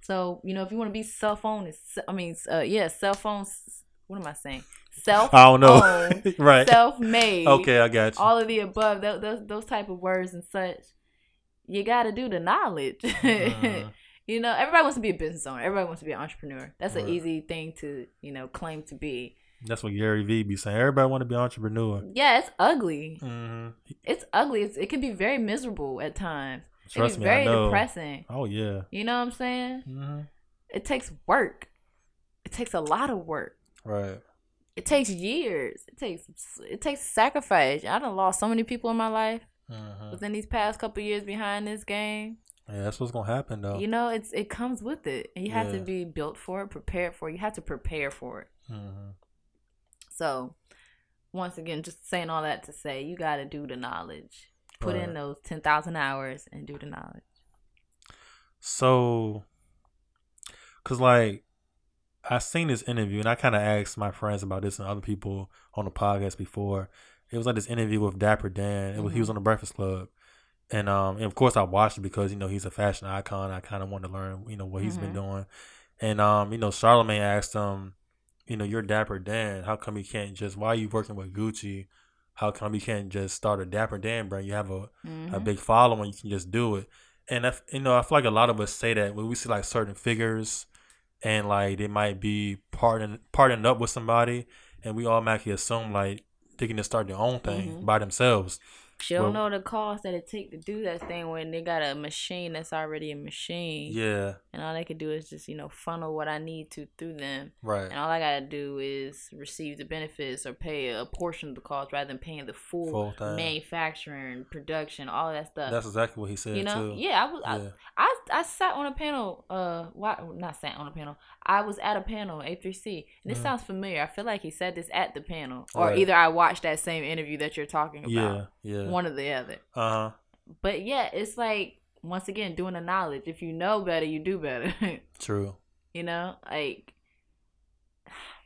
So you know, if you want to be cell phone, I mean, uh, yeah, cell phones. What am I saying? Self. I don't know. right. Self-made. Okay, I got you. All of the above. Those, those those type of words and such. You got to do the knowledge. Mhm. you know, everybody wants to be a business owner. Everybody wants to be an entrepreneur. That's an easy thing to you know claim to be. That's what Gary Vee be saying. Everybody want to be an entrepreneur. Yeah, it's ugly. hmm It's ugly. It's, it can be very miserable at times. Trust be me, very depressing. Oh yeah. You know what I'm saying? hmm It takes work. It takes a lot of work. Right. It takes years. It takes it takes sacrifice. I done lost so many people in my life hmm within these past couple years behind this game. Yeah, that's what's gonna happen though. You know, it's it comes with it, and you have to be built for it, prepared for it. You have to prepare for it. hmm So, once again, just saying all that to say, you got to do the knowledge. Put in those ten thousand hours and do the knowledge. So, cause like I seen this interview and I kind of asked my friends about this and other people on the podcast before. It was like this interview with Dapper Dan. It was he was on the Breakfast Club, and um and of course I watched it because you know he's a fashion icon. I kind of wanted to learn you know what he's been doing, and um you know Charlemagne asked him, you know you're Dapper Dan. How come you can't just why are you working with Gucci? How come you can't just start a Dapper Dan brand? You have a a Mhm. big following, you can just do it. And if, you know, I feel like a lot of us say that when we see like certain figures, and like they might be partnering partnering up with somebody, and we automatically assume like they can just start their own thing Mhm. by themselves. She don't Well- know the cost that it take to do that thing when they got a machine that's already a machine. Yeah, And all they could do is just, you know, funnel what I need to through them. right. And all I gotta do is receive the benefits or pay a portion of the cost rather than paying the full, Full manufacturing, production, all that stuff. That's exactly what he said you know, too. yeah, I was, Yeah. I, I, I sat on a panel. Uh, why not sat on a panel? I was at a panel, A3C, and this Mhm. sounds familiar. I feel like he said this at the panel, or Right. either I watched that same interview that you're talking about, yeah, yeah. One or the other. Uh huh. But yeah, it's like once again doing the knowledge. If you know better, you do better. True. you know, like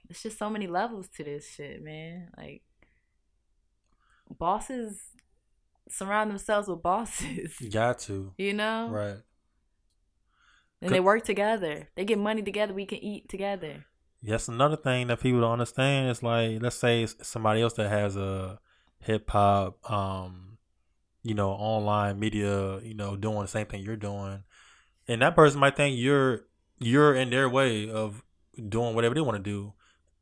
it's just so many levels to this shit, man. Like bosses surround themselves with bosses. You got to. You know? Right. And they work together. They get money together. We can eat together. That's another thing that people don't understand. Is like, let's say it's somebody else that has a hip hop, um, you know, online media, you know, doing the same thing you're doing, and that person might think you're you're in their way of doing whatever they want to do,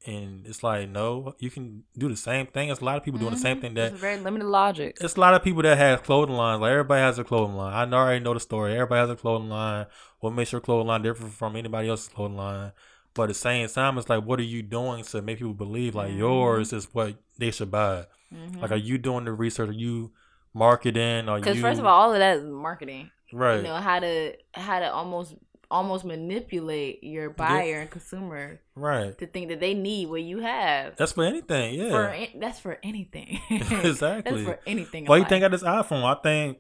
and it's like, no, you can do the same thing. It's a lot of people doing the same thing that It's very limited logic. it's a lot of people that have clothing lines. Like everybody has a clothing line. I know I already know the story. Everybody has a clothing line. What makes your clothing line different from anybody else's clothing line? But at the same time, it's like, what are you doing to make people believe like yours mm-hmm. is what they should buy? Like, are mm-hmm. you doing the research? Are you marketing? Are Because you first of all, all of that is marketing. right? You know how to how to almost almost manipulate your buyer and consumer right. to think that they need what you have. That's for anything. Yeah. For an- that's for anything. Exactly. That's for anything. in Why you think of this iPhone? I think,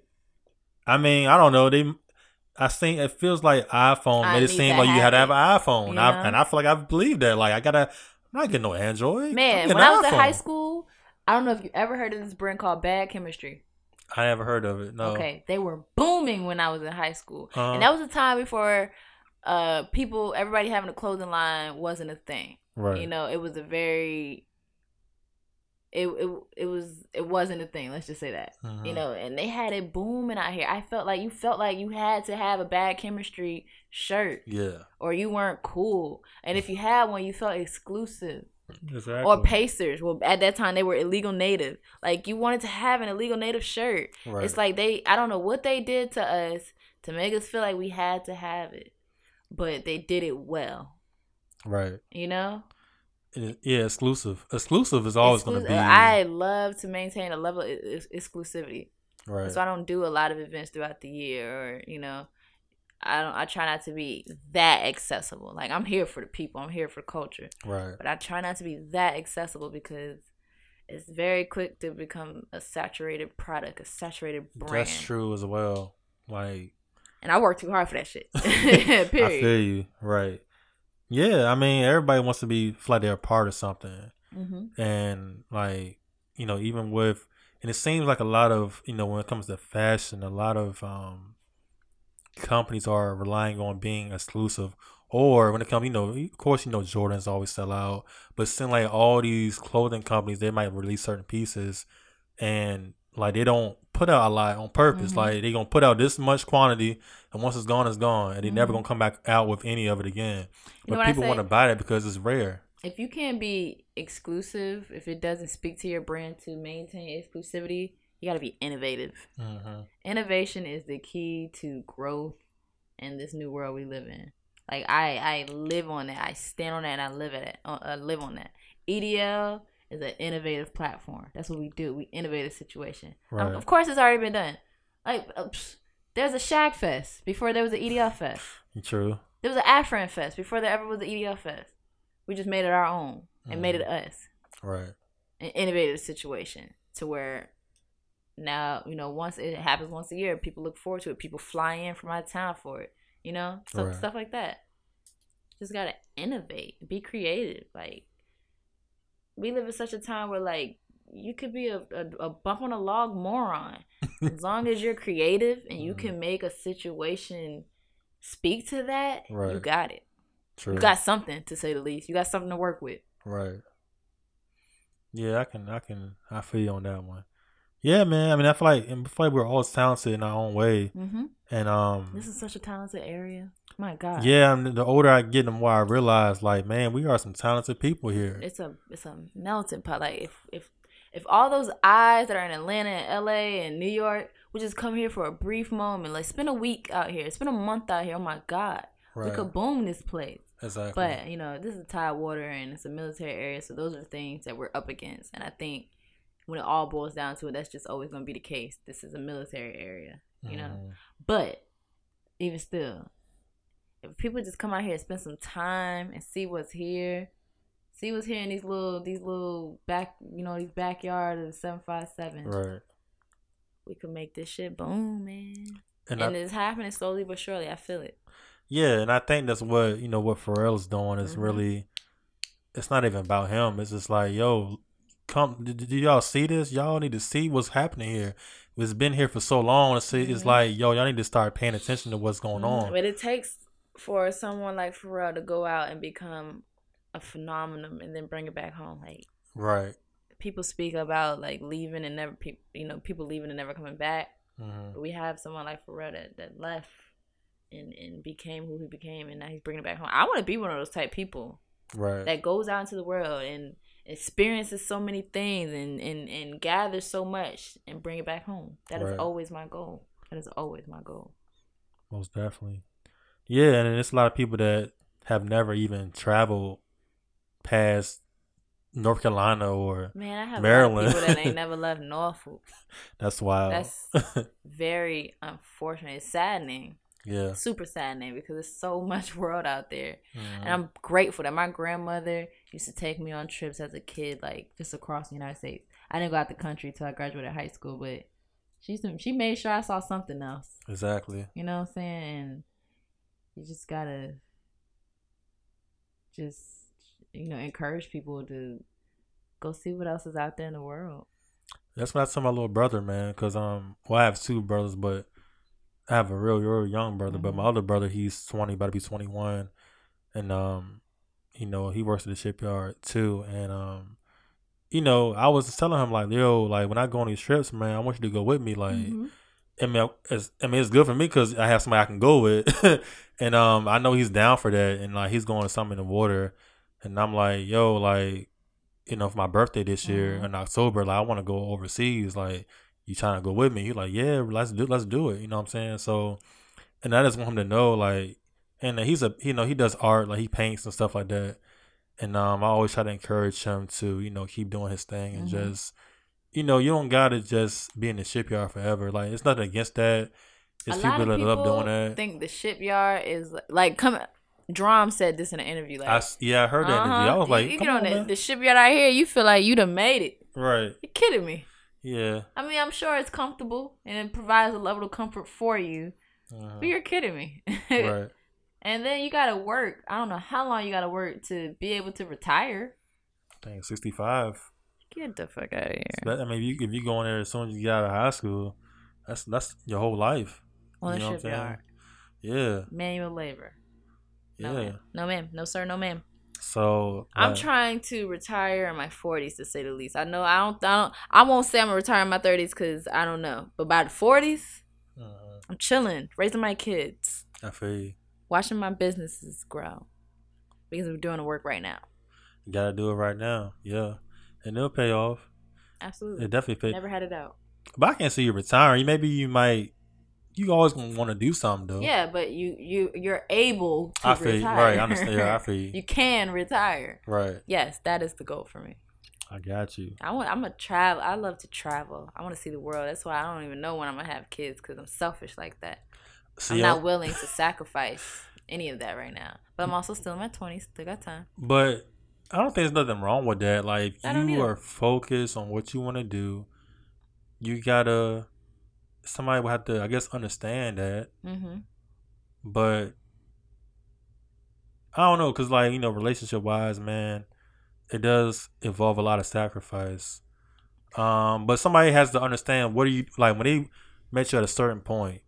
I mean, I don't know. They, I think it feels like iPhone I made it seem like you had to have an iPhone, Yeah. I, and I feel like I believe that. Like I gotta, I'm not getting no Android. Man, when I was in high school, I don't know if you ever heard of this brand called Bad Chemistry. I never heard of it. No. Okay, they were booming when I was in high school, Uh-huh. and that was a time before uh people, everybody having a clothing line wasn't a thing. Right. You know, it was a very it, it it was it wasn't a thing. Let's just say that. Mhm. You know, and they had it booming out here. I felt like you felt like you had to have a bad chemistry shirt Yeah. or you weren't cool. And if you had one, you felt exclusive. Exactly. Or Pacers. Well, at that time they were illegal native. Like you wanted to have an illegal native shirt. Right. It's like they I don't know what they did to us to make us feel like we had to have it. But they did it well. Right. You know? Yeah. Exclusive. Exclusive is always going to be. I love to maintain a level of exclusivity. right. So I don't do a lot of events throughout the year, or you know, I don't. I try not to be that accessible. Like I'm here for the people. I'm here for culture, right. but I try not to be that accessible because it's very quick to become a saturated product, a saturated brand. That's true as well. Like And I work too hard for that shit. I Period. feel you. Right. Yeah. I mean, everybody wants to be feel like they're a part of something. hmm and like you know even with and it seems like a lot of you know when it comes to fashion a lot of um companies are relying on being exclusive or when it comes you know of course you know jordans always sell out but seems like all these clothing companies they might release certain pieces and like they don't put out a lot on purpose Mhm. like they gonna put out this much quantity and once it's gone it's gone and they're never Mhm. gonna come back out with any of it again You but people want to buy that because it's rare If you can't be exclusive, if it doesn't speak to your brand to maintain exclusivity, you got to be innovative. mm-hmm. innovation is the key to growth in this new world we live in. Like I, I live on that. I stand on that, and I live at it. uh, I live on that. EDL is an innovative platform. That's what we do. We innovate a situation. Um, Right. of course, it's already been done. Like uh, psh, there's a Shag Fest before there was an EDL Fest. true. There was an Afrin Fest before there ever was an EDL Fest. We just made it our own and made it mm-hmm. us. Right. And innovated the situation to where now you know once it happens once a year people look forward to it. People fly in from out of town for it you know? Stuff, Right. stuff like that. Just gotta innovate. Be creative. Like we live in such a time where like you could be a, a, a bump on a log moron as long as you're creative and you Mhm. can make a situation speak to that right. you got it true you got something to say the least you got something to work with Right. Yeah, I can, I can, I feel you on that one. Yeah, man. I mean, I feel like, I feel like we're all talented in our own way, mm-hmm. and um, this is such a talented area my god yeah. And the older I get, the more I realize, like, man, we are some talented people here. it's a it's a melting pot. Like if if if all those eyes that are in Atlanta and LA and New York would just come here for a brief moment, like spend a week out here, spend a month out here. Oh my God, we Right. could boom this place. Exactly. But you know, this is a Tidewater and it's a military area, so those are the things that we're up against. And I think when it all boils down to it, that's just always going to be the case. This is a military area, you know. Mhm. But even still, if people just come out here and spend some time and see what's here, see what's here in these little these little back you know these backyard of the seven five seven, right. we could make this shit boom, man. And, And, I, it's happening slowly but surely. I feel it. yeah, and I think that's what you know what Pharrell's doing is Mhm. really it's not even about him. It's just like, yo, come, Do y'all see this? Y'all need to see what's happening here. It's been here for so long. It's, it's Mm-hmm. like, yo, y'all need to start paying attention to what's going on. But it takes for someone like Pharrell to go out and become a phenomenon and then bring it back home. Like Right. people speak about like leaving and never, pe- you know, people leaving and never coming back. hmm But we have someone like Pharrell that, that left and, and became who he became, and now he's bringing it back home. I want to be one of those type people Right. that goes out into the world and experiences so many things and, and, and gathers so much and bring it back home. That is Right. always my goal. That is always my goal. Most definitely. Yeah, and it's a lot of people that have never even traveled past North Carolina or Man, I have Maryland. people that ain't never left Norfolk. that's wild. That's very unfortunate. It's saddening. yeah. Super saddening because there's so much world out there. Mhm. And I'm grateful that my grandmother used to take me on trips as a kid, like just across the United States. I didn't go out the country till I graduated high school, but she she made sure I saw something else. Exactly. You know what I'm saying? And you just gotta just you know encourage people to go see what else is out there in the world. That's what I tell my little brother, man. Cause um, well, I have two brothers, but I have a real, real young brother. But my Mhm. other brother, he's twenty, about to be twenty one, and um, you know, he works at the shipyard too. And um, you know, I was telling him like, yo, like when I go on these trips, man, I want you to go with me, like. Mhm. I mean, it's, I mean, it's good for me because I have somebody I can go with, and um, I know he's down for that, and like he's going to something in the water, and I'm like, yo, like, you know, for my birthday this year Mhm. in October, like I want to go overseas, like, you trying to go with me? He's like, yeah, let's do, let's do it. You know what I'm saying? So, and I just want him to know, like, and he's a, you know, he does art, like he paints and stuff like that, and um, I always try to encourage him to, you know, keep doing his thing and Mhm. just you know, you don't gotta just be in the shipyard forever. Like it's nothing against that. It's a people lot of that people love doing that. think the shipyard is like come. Drum said this in an interview. Like, I yeah, I heard that interview. I uh-huh, was like, you, come get on, on the, the shipyard out here, you feel like you done made it. right? You kidding me? Yeah. I mean, I'm sure it's comfortable and it provides a level of comfort for you, Uh, but you're kidding me. right. And then you gotta work. I don't know how long you gotta work to be able to retire. Dang, sixty five. Get the fuck out of here. I mean, if you, if you go in there as soon as you get out of high school, that's that's your whole life. On you know what I'm saying? Yeah. Manual labor. No, Yeah. ma'am. No, ma'am. No, sir. No, ma'am. So I'm trying to retire in my 40s to say the least. I know I don't. I don't. I won't say I'm gonna retire in my 30s because I don't know. But by the 40s, Mhm. I'm chilling, raising my kids, I feel you. watching my businesses grow because I'm doing the work right now. You gotta do it right now. Yeah, and it'll pay off. Absolutely. It definitely pay. Never had it out. But I can't see you retiring. Maybe you might. You always gonna want to do something though. Yeah, but you you you're able to I feel you. retire. Right, I understand. Yeah, I feel you. you can retire. Right. Yes, that is the goal for me. I got you. I want. I'm a travel. I love to travel. I want to see the world. That's why I don't even know when I'm gonna have kids because I'm selfish like that. See, I'm not willing to sacrifice any of that right now. But I'm also still in my 20s. Still got time. But I don't think there's nothing wrong with that. Like you either. are focused on what you want to do. You gotta. Somebody will have to, I guess, understand that. Mm-hmm. But I don't know, cause like you know, relationship wise, man, it does involve a lot of sacrifice. Um, but somebody has to understand what are you like when they met you at a certain point.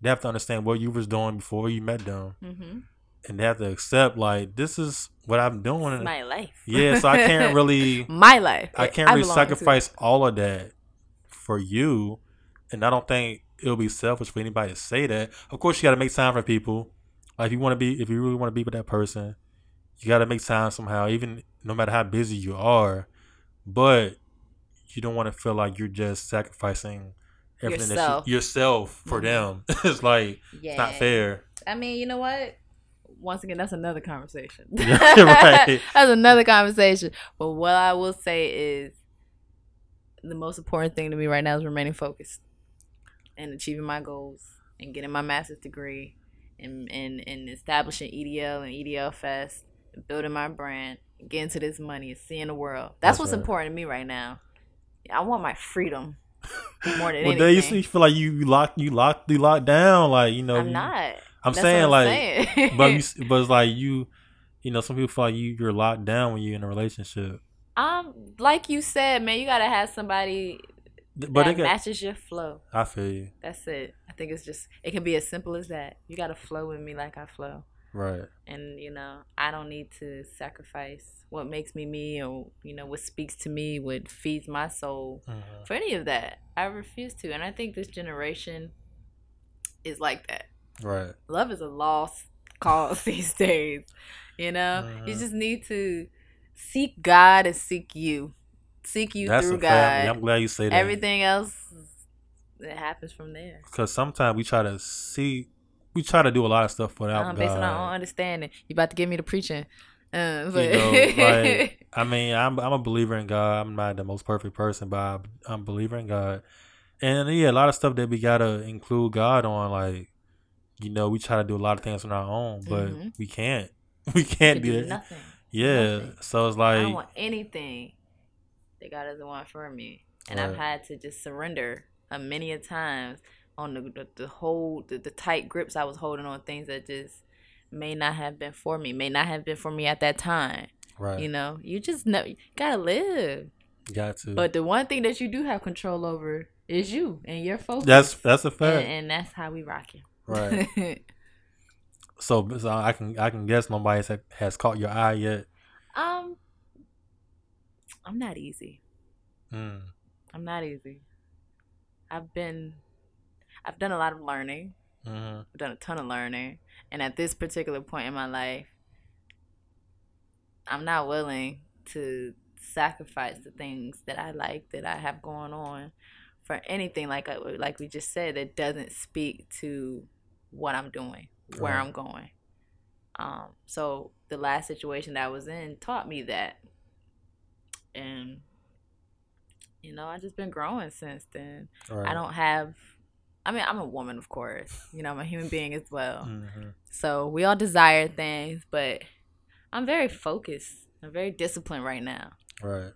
They have to understand what you was doing before you met them, Mm-hmm. and they have to accept like this is what I'm doing. and- My life. yeah, so I can't really, my life. I can't really to it. sacrifice all of that for you, and I don't think it'll be selfish for anybody to say that. Of course, you got to make time for people. Like if you want to be, if you really want to be with that person, you got to make time somehow, even no matter how busy you are. But you don't want to feel like you're just sacrificing everything Yourself. that you, yourself for Mhm. them. it's like Yeah. it's not fair. I mean, you know what? Once again, that's another conversation. That's another conversation. But what I will say is the most important thing to me right now is remaining focused and achieving my goals and getting my master's degree and, and, and establishing EDL and EDL Fest, building my brand, getting to this money and seeing the world. That's, That's what's right. important to me right now. I want my freedom more than Well, anything. there you see, you feel like you you locked, you locked, you locked down. Like you know, I'm you- not. I'm That's saying what like, saying. but you, but it's like you, you know, some people feel like you you're locked down when you're in a relationship. Um, like you said, man, you gotta have somebody But that it got, matches your flow. I feel you. That's it. I think it's just it can be as simple as that. You gotta flow with me like I flow. Right. and you know i don't need to sacrifice what makes me me or you know what speaks to me what feeds my soul Mhm. for any of that i refuse to and i think this generation is like that Right. love is a lost cause these days you know you Mhm. just need to seek god and seek you seek you That's through a family. god I'm glad you say that. everything else it happens from there Because sometimes we try to see, we try to do a lot of stuff without um, God. based on our own understanding you about to give me the preaching uh, but you know, like I mean, I'm I'm a believer in God. I'm not the most perfect person, but I'm, I'm a believer in God. And yeah, a lot of stuff that we gotta include God on, like you know, we try to do a lot of things on our own, but Mhm. we can't. We can't to do do that. nothing Yeah, nothing. so it's like I don't want anything that God doesn't want for me, and I've had to just surrender uh, many a times on the the, the whole the, the tight grips I was holding on things that just may not have been for me, may not have been for me at that time. right. You know, you just know you gotta live. got to. But the one thing that you do have control over is you and your focus. that's that's a fact, and that's how we rock it. right? So, so I can I can guess nobody has, has caught your eye yet. um, I'm not easy. Mm. I'm not easy. I've been, I've done a lot of learning. hmm I've done a ton of learning, and at this particular point in my life, I'm not willing to sacrifice the things that I like that I have going on for anything like I- like we just said that doesn't speak to what I'm doing, where Right. I'm going. Um, so the last situation that I was in taught me that, and you know I just been growing since then. Right. I don't have. I mean, I'm a woman, of course. You know, I'm a human being as well. hmm So we all desire things, but I'm very focused. I'm very disciplined right now. Right.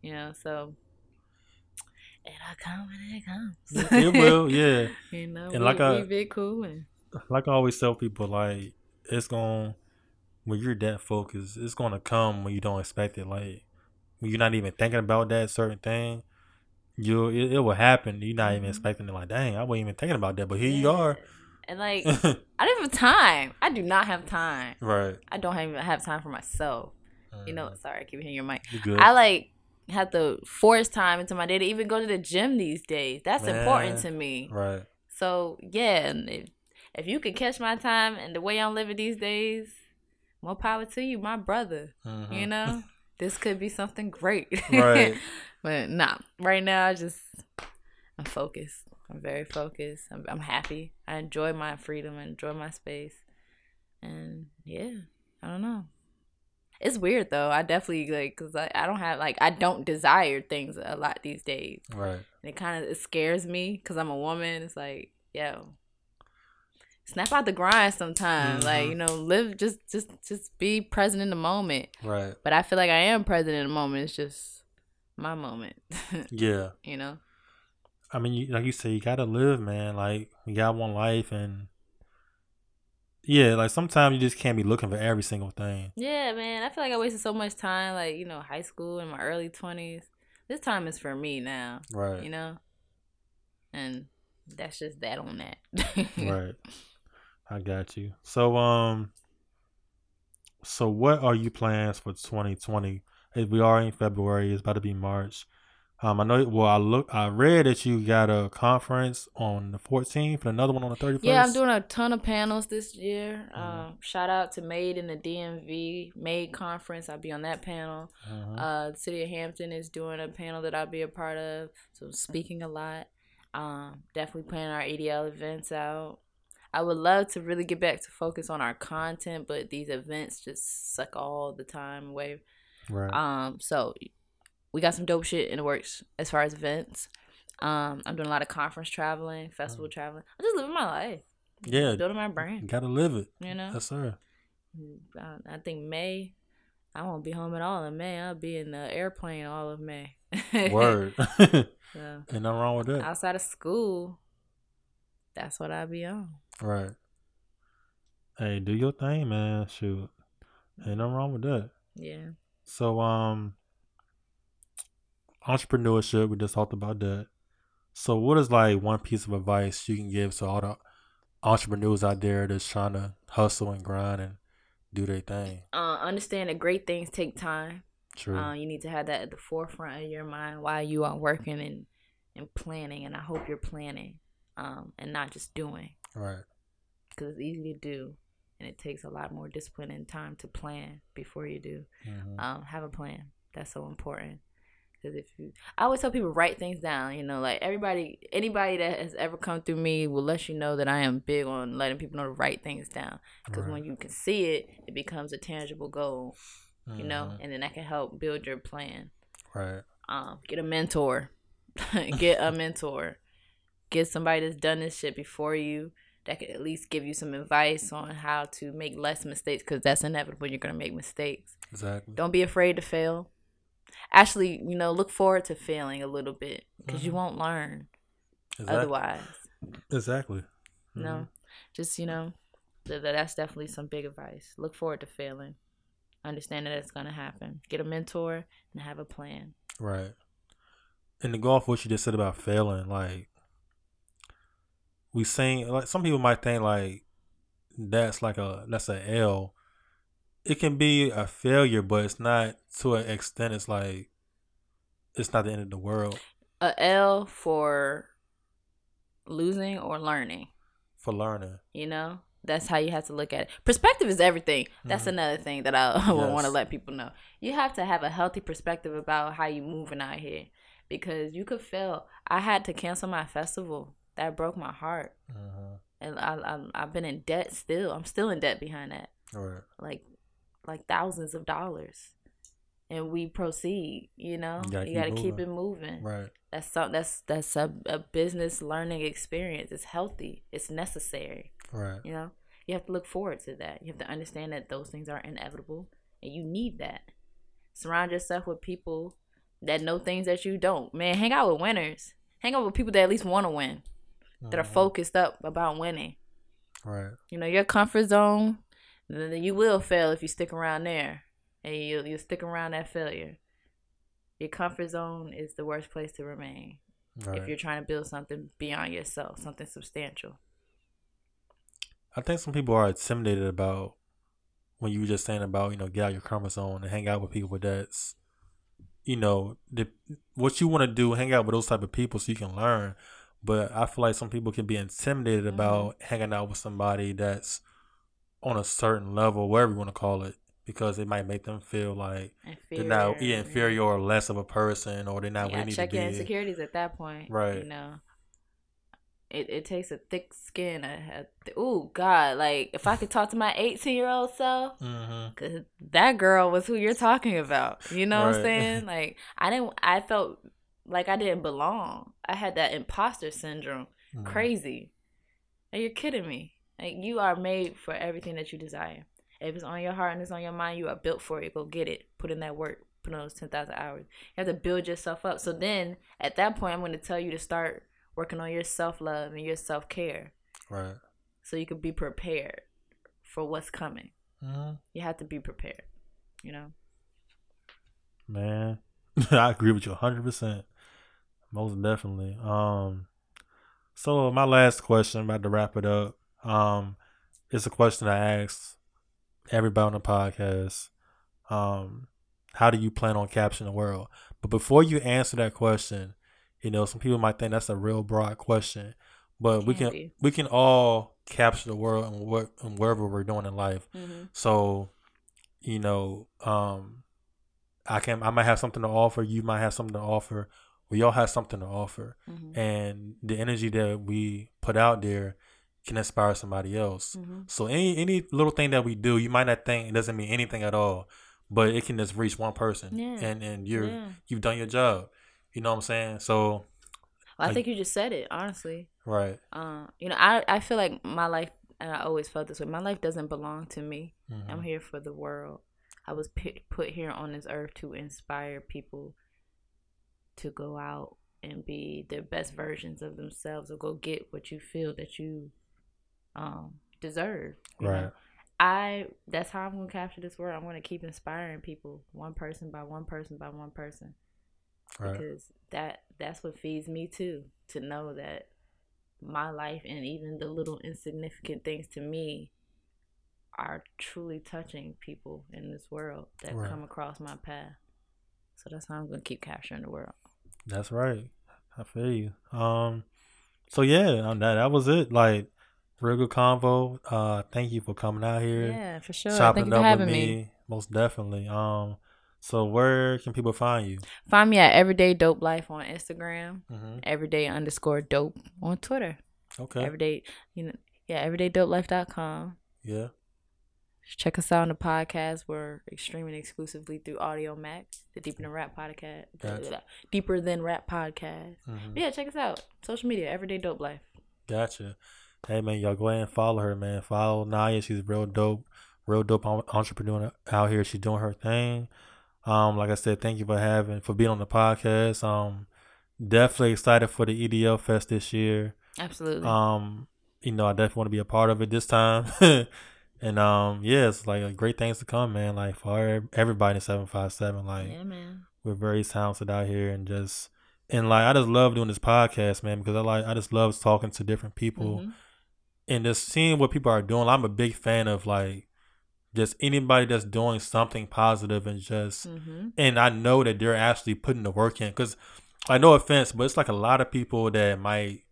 You know, so it'll come when it comes. It will. Yeah. you know, And we, like I- we big cool and like I always tell people, like it's going when you're that focused, it's gonna come when you don't expect it. Like you're not even thinking about that certain thing, you it, it will happen. You're not even Mhm. expecting it. Like, dang, I wasn't even thinking about that, but here you are. And like, I don't have time. I do not have time. right. I don't even have time for myself. You know, Mhm. sorry, I keep hitting your mic. I like have to force time into my day to even go to the gym these days. That's important to me. right. So yeah, and if, if you could catch my time and the way I'm living these days, more power to you, my brother. Mhm. You know, this could be something great. Right. but nah, right now I just I'm focused. I'm very focused. I'm, I'm happy. I enjoy my freedom. I enjoy my space. And yeah, I don't know. It's weird though. I definitely like because I, I don't have like I don't desire things a lot these days Right. and it kind of it scares me because I'm a woman. It's like, yo, snap out the grind sometimes. Like Mhm. you know, live just just just be present in the moment. Right. But I feel like I am present in the moment. It's just my moment. Yeah. you know. I mean, you, like you said, you gotta live, man. Like you got one life, and yeah, like sometimes you just can't be looking for every single thing. Yeah, man. I feel like I wasted so much time, like you know, high school and my early twenties. This time is for me now. Right. You know. And that's just that on that. right. I got you. So um so what are you plans for 2020? Hey, We are in February, it's about to be March. Um I know well I look I read that you got a conference on the 14th and another one on the 31st. Yeah, I'm doing a ton of panels this year. Mhm. Um, shout out to Made in the DMV Made conference. I'll be on that panel. Mhm. Uh, the city of Hampton is doing a panel that I'll be a part of. So speaking a lot. Um, definitely planning our EDL events out. I would love to really get back to focus on our content, but these events just suck all the time away. right. Um, so we got some dope shit in the works as far as events. Um, I'm doing a lot of conference traveling, festival traveling. I'm just living my life. yeah. Building my brand. got to live it. You know? Yes, sir. I, I think May. I won't be home at all in May. I'll be in the airplane all of May. Word. so, Ain't nothing wrong with that. outside of school, that's what I'll be on. Right. Hey, do your thing, man. Shoot. Ain't nothing wrong with that. Yeah. So um entrepreneurship, we just talked about that. So what is like one piece of advice you can give to all the entrepreneurs out there that's trying to hustle and grind and do their thing? Uh, understand that great things take time. True. Uh, you need to have that at the forefront of your mind while you are working and and planning. And I hope you're planning, um, and not just doing, right. Because it's easy to do, and it takes a lot more discipline and time to plan before you do. Mhm. Um, have a plan. That's so important. Because if you, I always tell people write things down. You know, like everybody, anybody that has ever come through me will let you know that I am big on letting people know to write things down. Because Right. when you can see it, it becomes a tangible goal. You know, Mhm. and then that can help build your plan. Right. Um, get a mentor. get a mentor. Get somebody that's done this shit before you that could at least give you some advice on how to make less mistakes because that's inevitable. You're gonna make mistakes. Exactly. Don't be afraid to fail. Actually, you know, look forward to failing a little bit because you Mhm. won't learn Exactly. otherwise. Exactly. You know, just you know, th- th- that's definitely some big advice. Look forward to failing. Understand that it's gonna happen. Get a mentor and have a plan. Right. And to go off what you just said about failing, like we saying like some people might think like that's like a that's a L. It can be a failure, but it's not to an extent it's like it's not the end of the world A L for losing or learning. for learning. You know, that's how you have to look at it. Perspective is everything. That's Mhm. another thing that I would want to let people know. You have to have a healthy perspective about how you moving out here because you could fail. I had to cancel my festival. That broke my heart, Mm-hmm. and I, I I've been in debt still. I'm still in debt behind that, Right. like like thousands of dollars. And we proceed, you know. You gotta you keep got to keep it moving. Right. That's some that's that's a, a business learning experience. It's healthy. It's necessary. Right. You know, you have to look forward to that. You have to understand that those things are inevitable, and you need that. Surround yourself with people that know things that you don't. Man, hang out with winners. Hang out with people that at least want to win, that are Mhm. focused up about winning. Right. You know, your comfort zone, then you will fail if you stick around there, and you you stick around that failure. Your comfort zone is the worst place to remain Right. if you're trying to build something beyond yourself, something substantial. I think some people are intimidated about when you were just saying about you know get out your comfort zone and hang out with people that's you know the what you want to do hang out with those type of people so you can learn but i feel like some people can be intimidated about hanging out with somebody that's on a certain level whatever you want to call it because it might make them feel like they're not yeah, inferior or less of a person or they're not yeah, where they need to check be your insecurities at that point. Right. You know, it it takes a thick skin. A, a, oh God, like if I could talk to my eighteen year old self, mm-hmm. cause that girl was who you're talking about. You know what I'm saying? Like I didn't. I felt like I didn't belong. I had that imposter syndrome. Mm-hmm. Crazy. Are you kidding me? Like you are made for everything that you desire. If it's on your heart and it's on your mind, you are built for it. Go get it. Put in that work. Put in those ten thousand hours. You have to build yourself up. So then, at that point, I'm going to tell you to start working on your self love and your self care, right so you can be prepared for what's coming. mm-hmm. You have to be prepared. You know. Man, I agree with you 100%. Most definitely. Um so my last question about to wrap it up. Um it's a question I asked everybody on the podcast. Um how do you plan on capturing the world? But before you answer that question, you know, some people might think that's a real broad question, but we Can can be. we can all capture the world and what and wherever we're doing in life. Mm-hmm. So, you know, um, I can I might have something to offer. You might have something to offer. We all have something to offer, Mm-hmm. and the energy that we put out there can inspire somebody else. Mm-hmm. So any any little thing that we do, you might not think it doesn't mean anything at all, but it can just reach one person, Yeah. and and you're Yeah. you've done your job. You know what I'm saying? So Well, I Like- think you just said it honestly. right, Uh, you know, I I feel like my life, and I always felt this way. My life doesn't belong to me. Mhm. I'm here for the world. I was put put here on this earth to inspire people to go out and be their best versions of themselves, or go get what you feel that you um deserve. you know? right, I that's how I'm gonna capture this world. I'm gonna keep inspiring people, one person by one person by one person, Right. because that that's what feeds me too. To know that my life and even the little insignificant things to me are truly touching people in this world that Right. come across my path. So that's how I'm gonna keep capturing the world. That's right. I feel you. Um, so yeah, um, that that was it. Like, real good convo. Uh, thank you for coming out here, Yeah, for sure. chopping Thank you it for up having with me. me. Most definitely. Um, so where can people find you? Find me at Everyday Dope Life on Instagram. Mm-hmm. Everyday underscore dope on Twitter. Okay. Everyday, you know, yeah, everydaydopelife.com. yeah. Check us out on the podcast. We're streaming exclusively through Audiomack, the Deeper Than Rap podcast. Gotcha. Deeper Than Rap podcast. Mhm. Yeah, check us out. Social media, Everyday Dope Life. Gotcha. Hey man, y'all go ahead and follow her, man. Follow Naya. She's real dope, real dope entrepreneur out here. She's doing her thing. Um, like I said, thank you for having for being on the podcast. Um, definitely excited for the EDL Fest this year. Absolutely. Um, you know, I definitely want to be a part of it this time. and um, yeah, it's like great things to come, man. Like for everybody in seven five seven, like yeah, man. we're very talented out here and just and like I just love doing this podcast, man, because I like I just love talking to different people Mhm. and just seeing what people are doing. I'm a big fan of like just anybody that's doing something positive and just Mhm. and I know that they're actually putting the work in because I no offense, but it's like a lot of people that might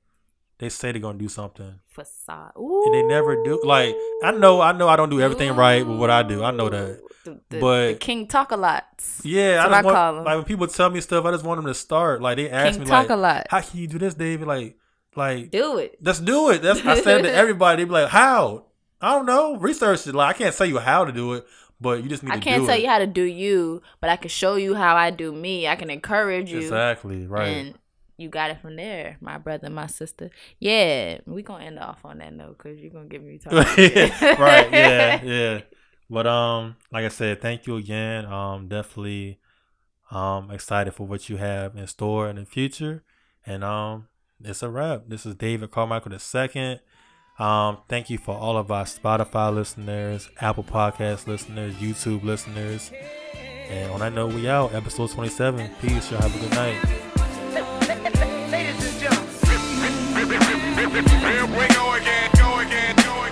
they say they're gonna do something Facade. Ooh. and they never do. Like I know, I know, I don't do everything right with what I do. I know that. The, the, But- the King Talk a lot. Yeah, That's I I want, call 'em. like when people tell me stuff, I just want them to start. Like they ask King me Talk like, a lot. "How can you do this, David?" Like, like Do it. let's do it. That's I said to everybody. They be like, "How?" I don't know. Research it. Like I can't tell you how to do it, but you just need I can't tell it. you how to do you, but I can show you how I do me. I can encourage you. Exactly right. And you got it from there, my brother, my sister. Yeah, we gonna end off on that note because you're gonna give me talking. right. Yeah. Yeah. But um, like I said, thank you again. Um, definitely, um, excited for what you have in store in the future. And um, it's a wrap. This is David Carmichael the second. Um, thank you for all of our Spotify listeners, Apple Podcast listeners, YouTube listeners. And on that note, we out. Episode twenty seven. Peace. Y'all have a good night.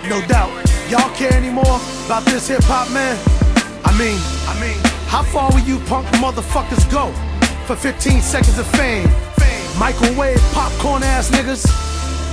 No doubt. Y'all care anymore about this hip hop man? I mean, I mean, how far will you punk motherfuckers go for 15 seconds of fame? Microwave popcorn ass niggas?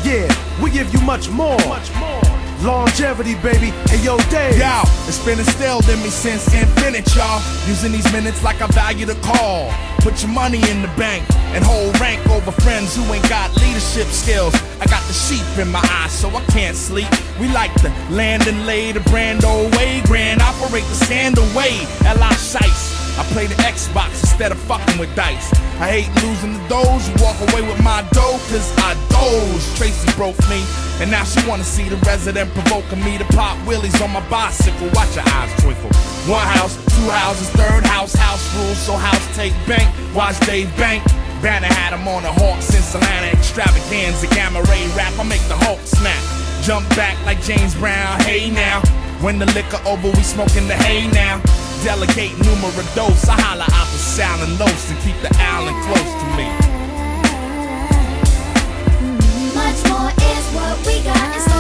Yeah, we give you much more. Much more. Longevity, baby. Hey yo, Dave. Yo, it's been instilled in me since infinite, y'all. Using these minutes like I value the call. Put your money in the bank and hold rank over friends who ain't got leadership skills. I got the sheep in my eyes, so I can't sleep. We like to land and lay the brand old way, grand operate the scandal away. L.I. Shice. I play the Xbox instead of fucking with dice. I hate losing the doze, walk away with my dough, cause I doze. Tracy broke me, and now she wanna see the resident provoking me to pop willies on my bicycle. Watch your eyes twinkle. One house, two houses, third house, house rules, so house take bank. Watch Dave Bank. Banner had him on the Hawks in Solana extravaganza, gamma ray rap. I make the Hulk snap. Jump back like James Brown, hey now. When the liquor over, we smoking the hay now. Delegate numero dose. I holla out the and los and keep the island close to me. Much more is what we got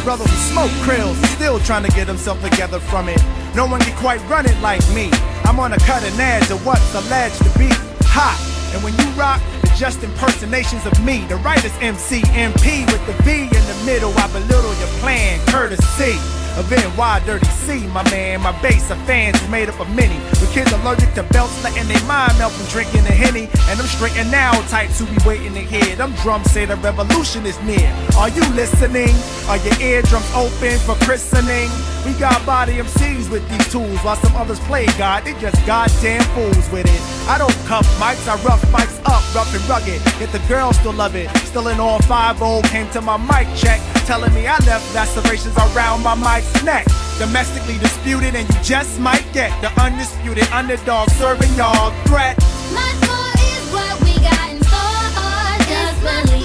and bills. Brother who smoke krills, still trying to get himself together from it. No one can quite run it like me. I'm on a cutting edge of what's alleged to be hot. And when you rock, it's just impersonations of me. The writer's MC, MP with the V in the middle. I belittle your plan, courtesy. Of NY Dirty C, my man. My base of fans is made up of many. With kids allergic to belts, letting their mind melt from drinking the henny. And them straight and now types who be waiting to hear. Them drums say the revolution is near. Are you listening? Are your eardrums open for christening? We got body MCs with these tools while some others play God. They just goddamn fools with it. I don't cuff mics, I rough mics up, rough and rugged. Yet the girls still love it. Still in all 5 old came to my mic check, telling me I left lacerations around my mic's neck. Domestically disputed, and you just might get the undisputed underdog serving y'all threat. Much more is what we got in store. Just believe.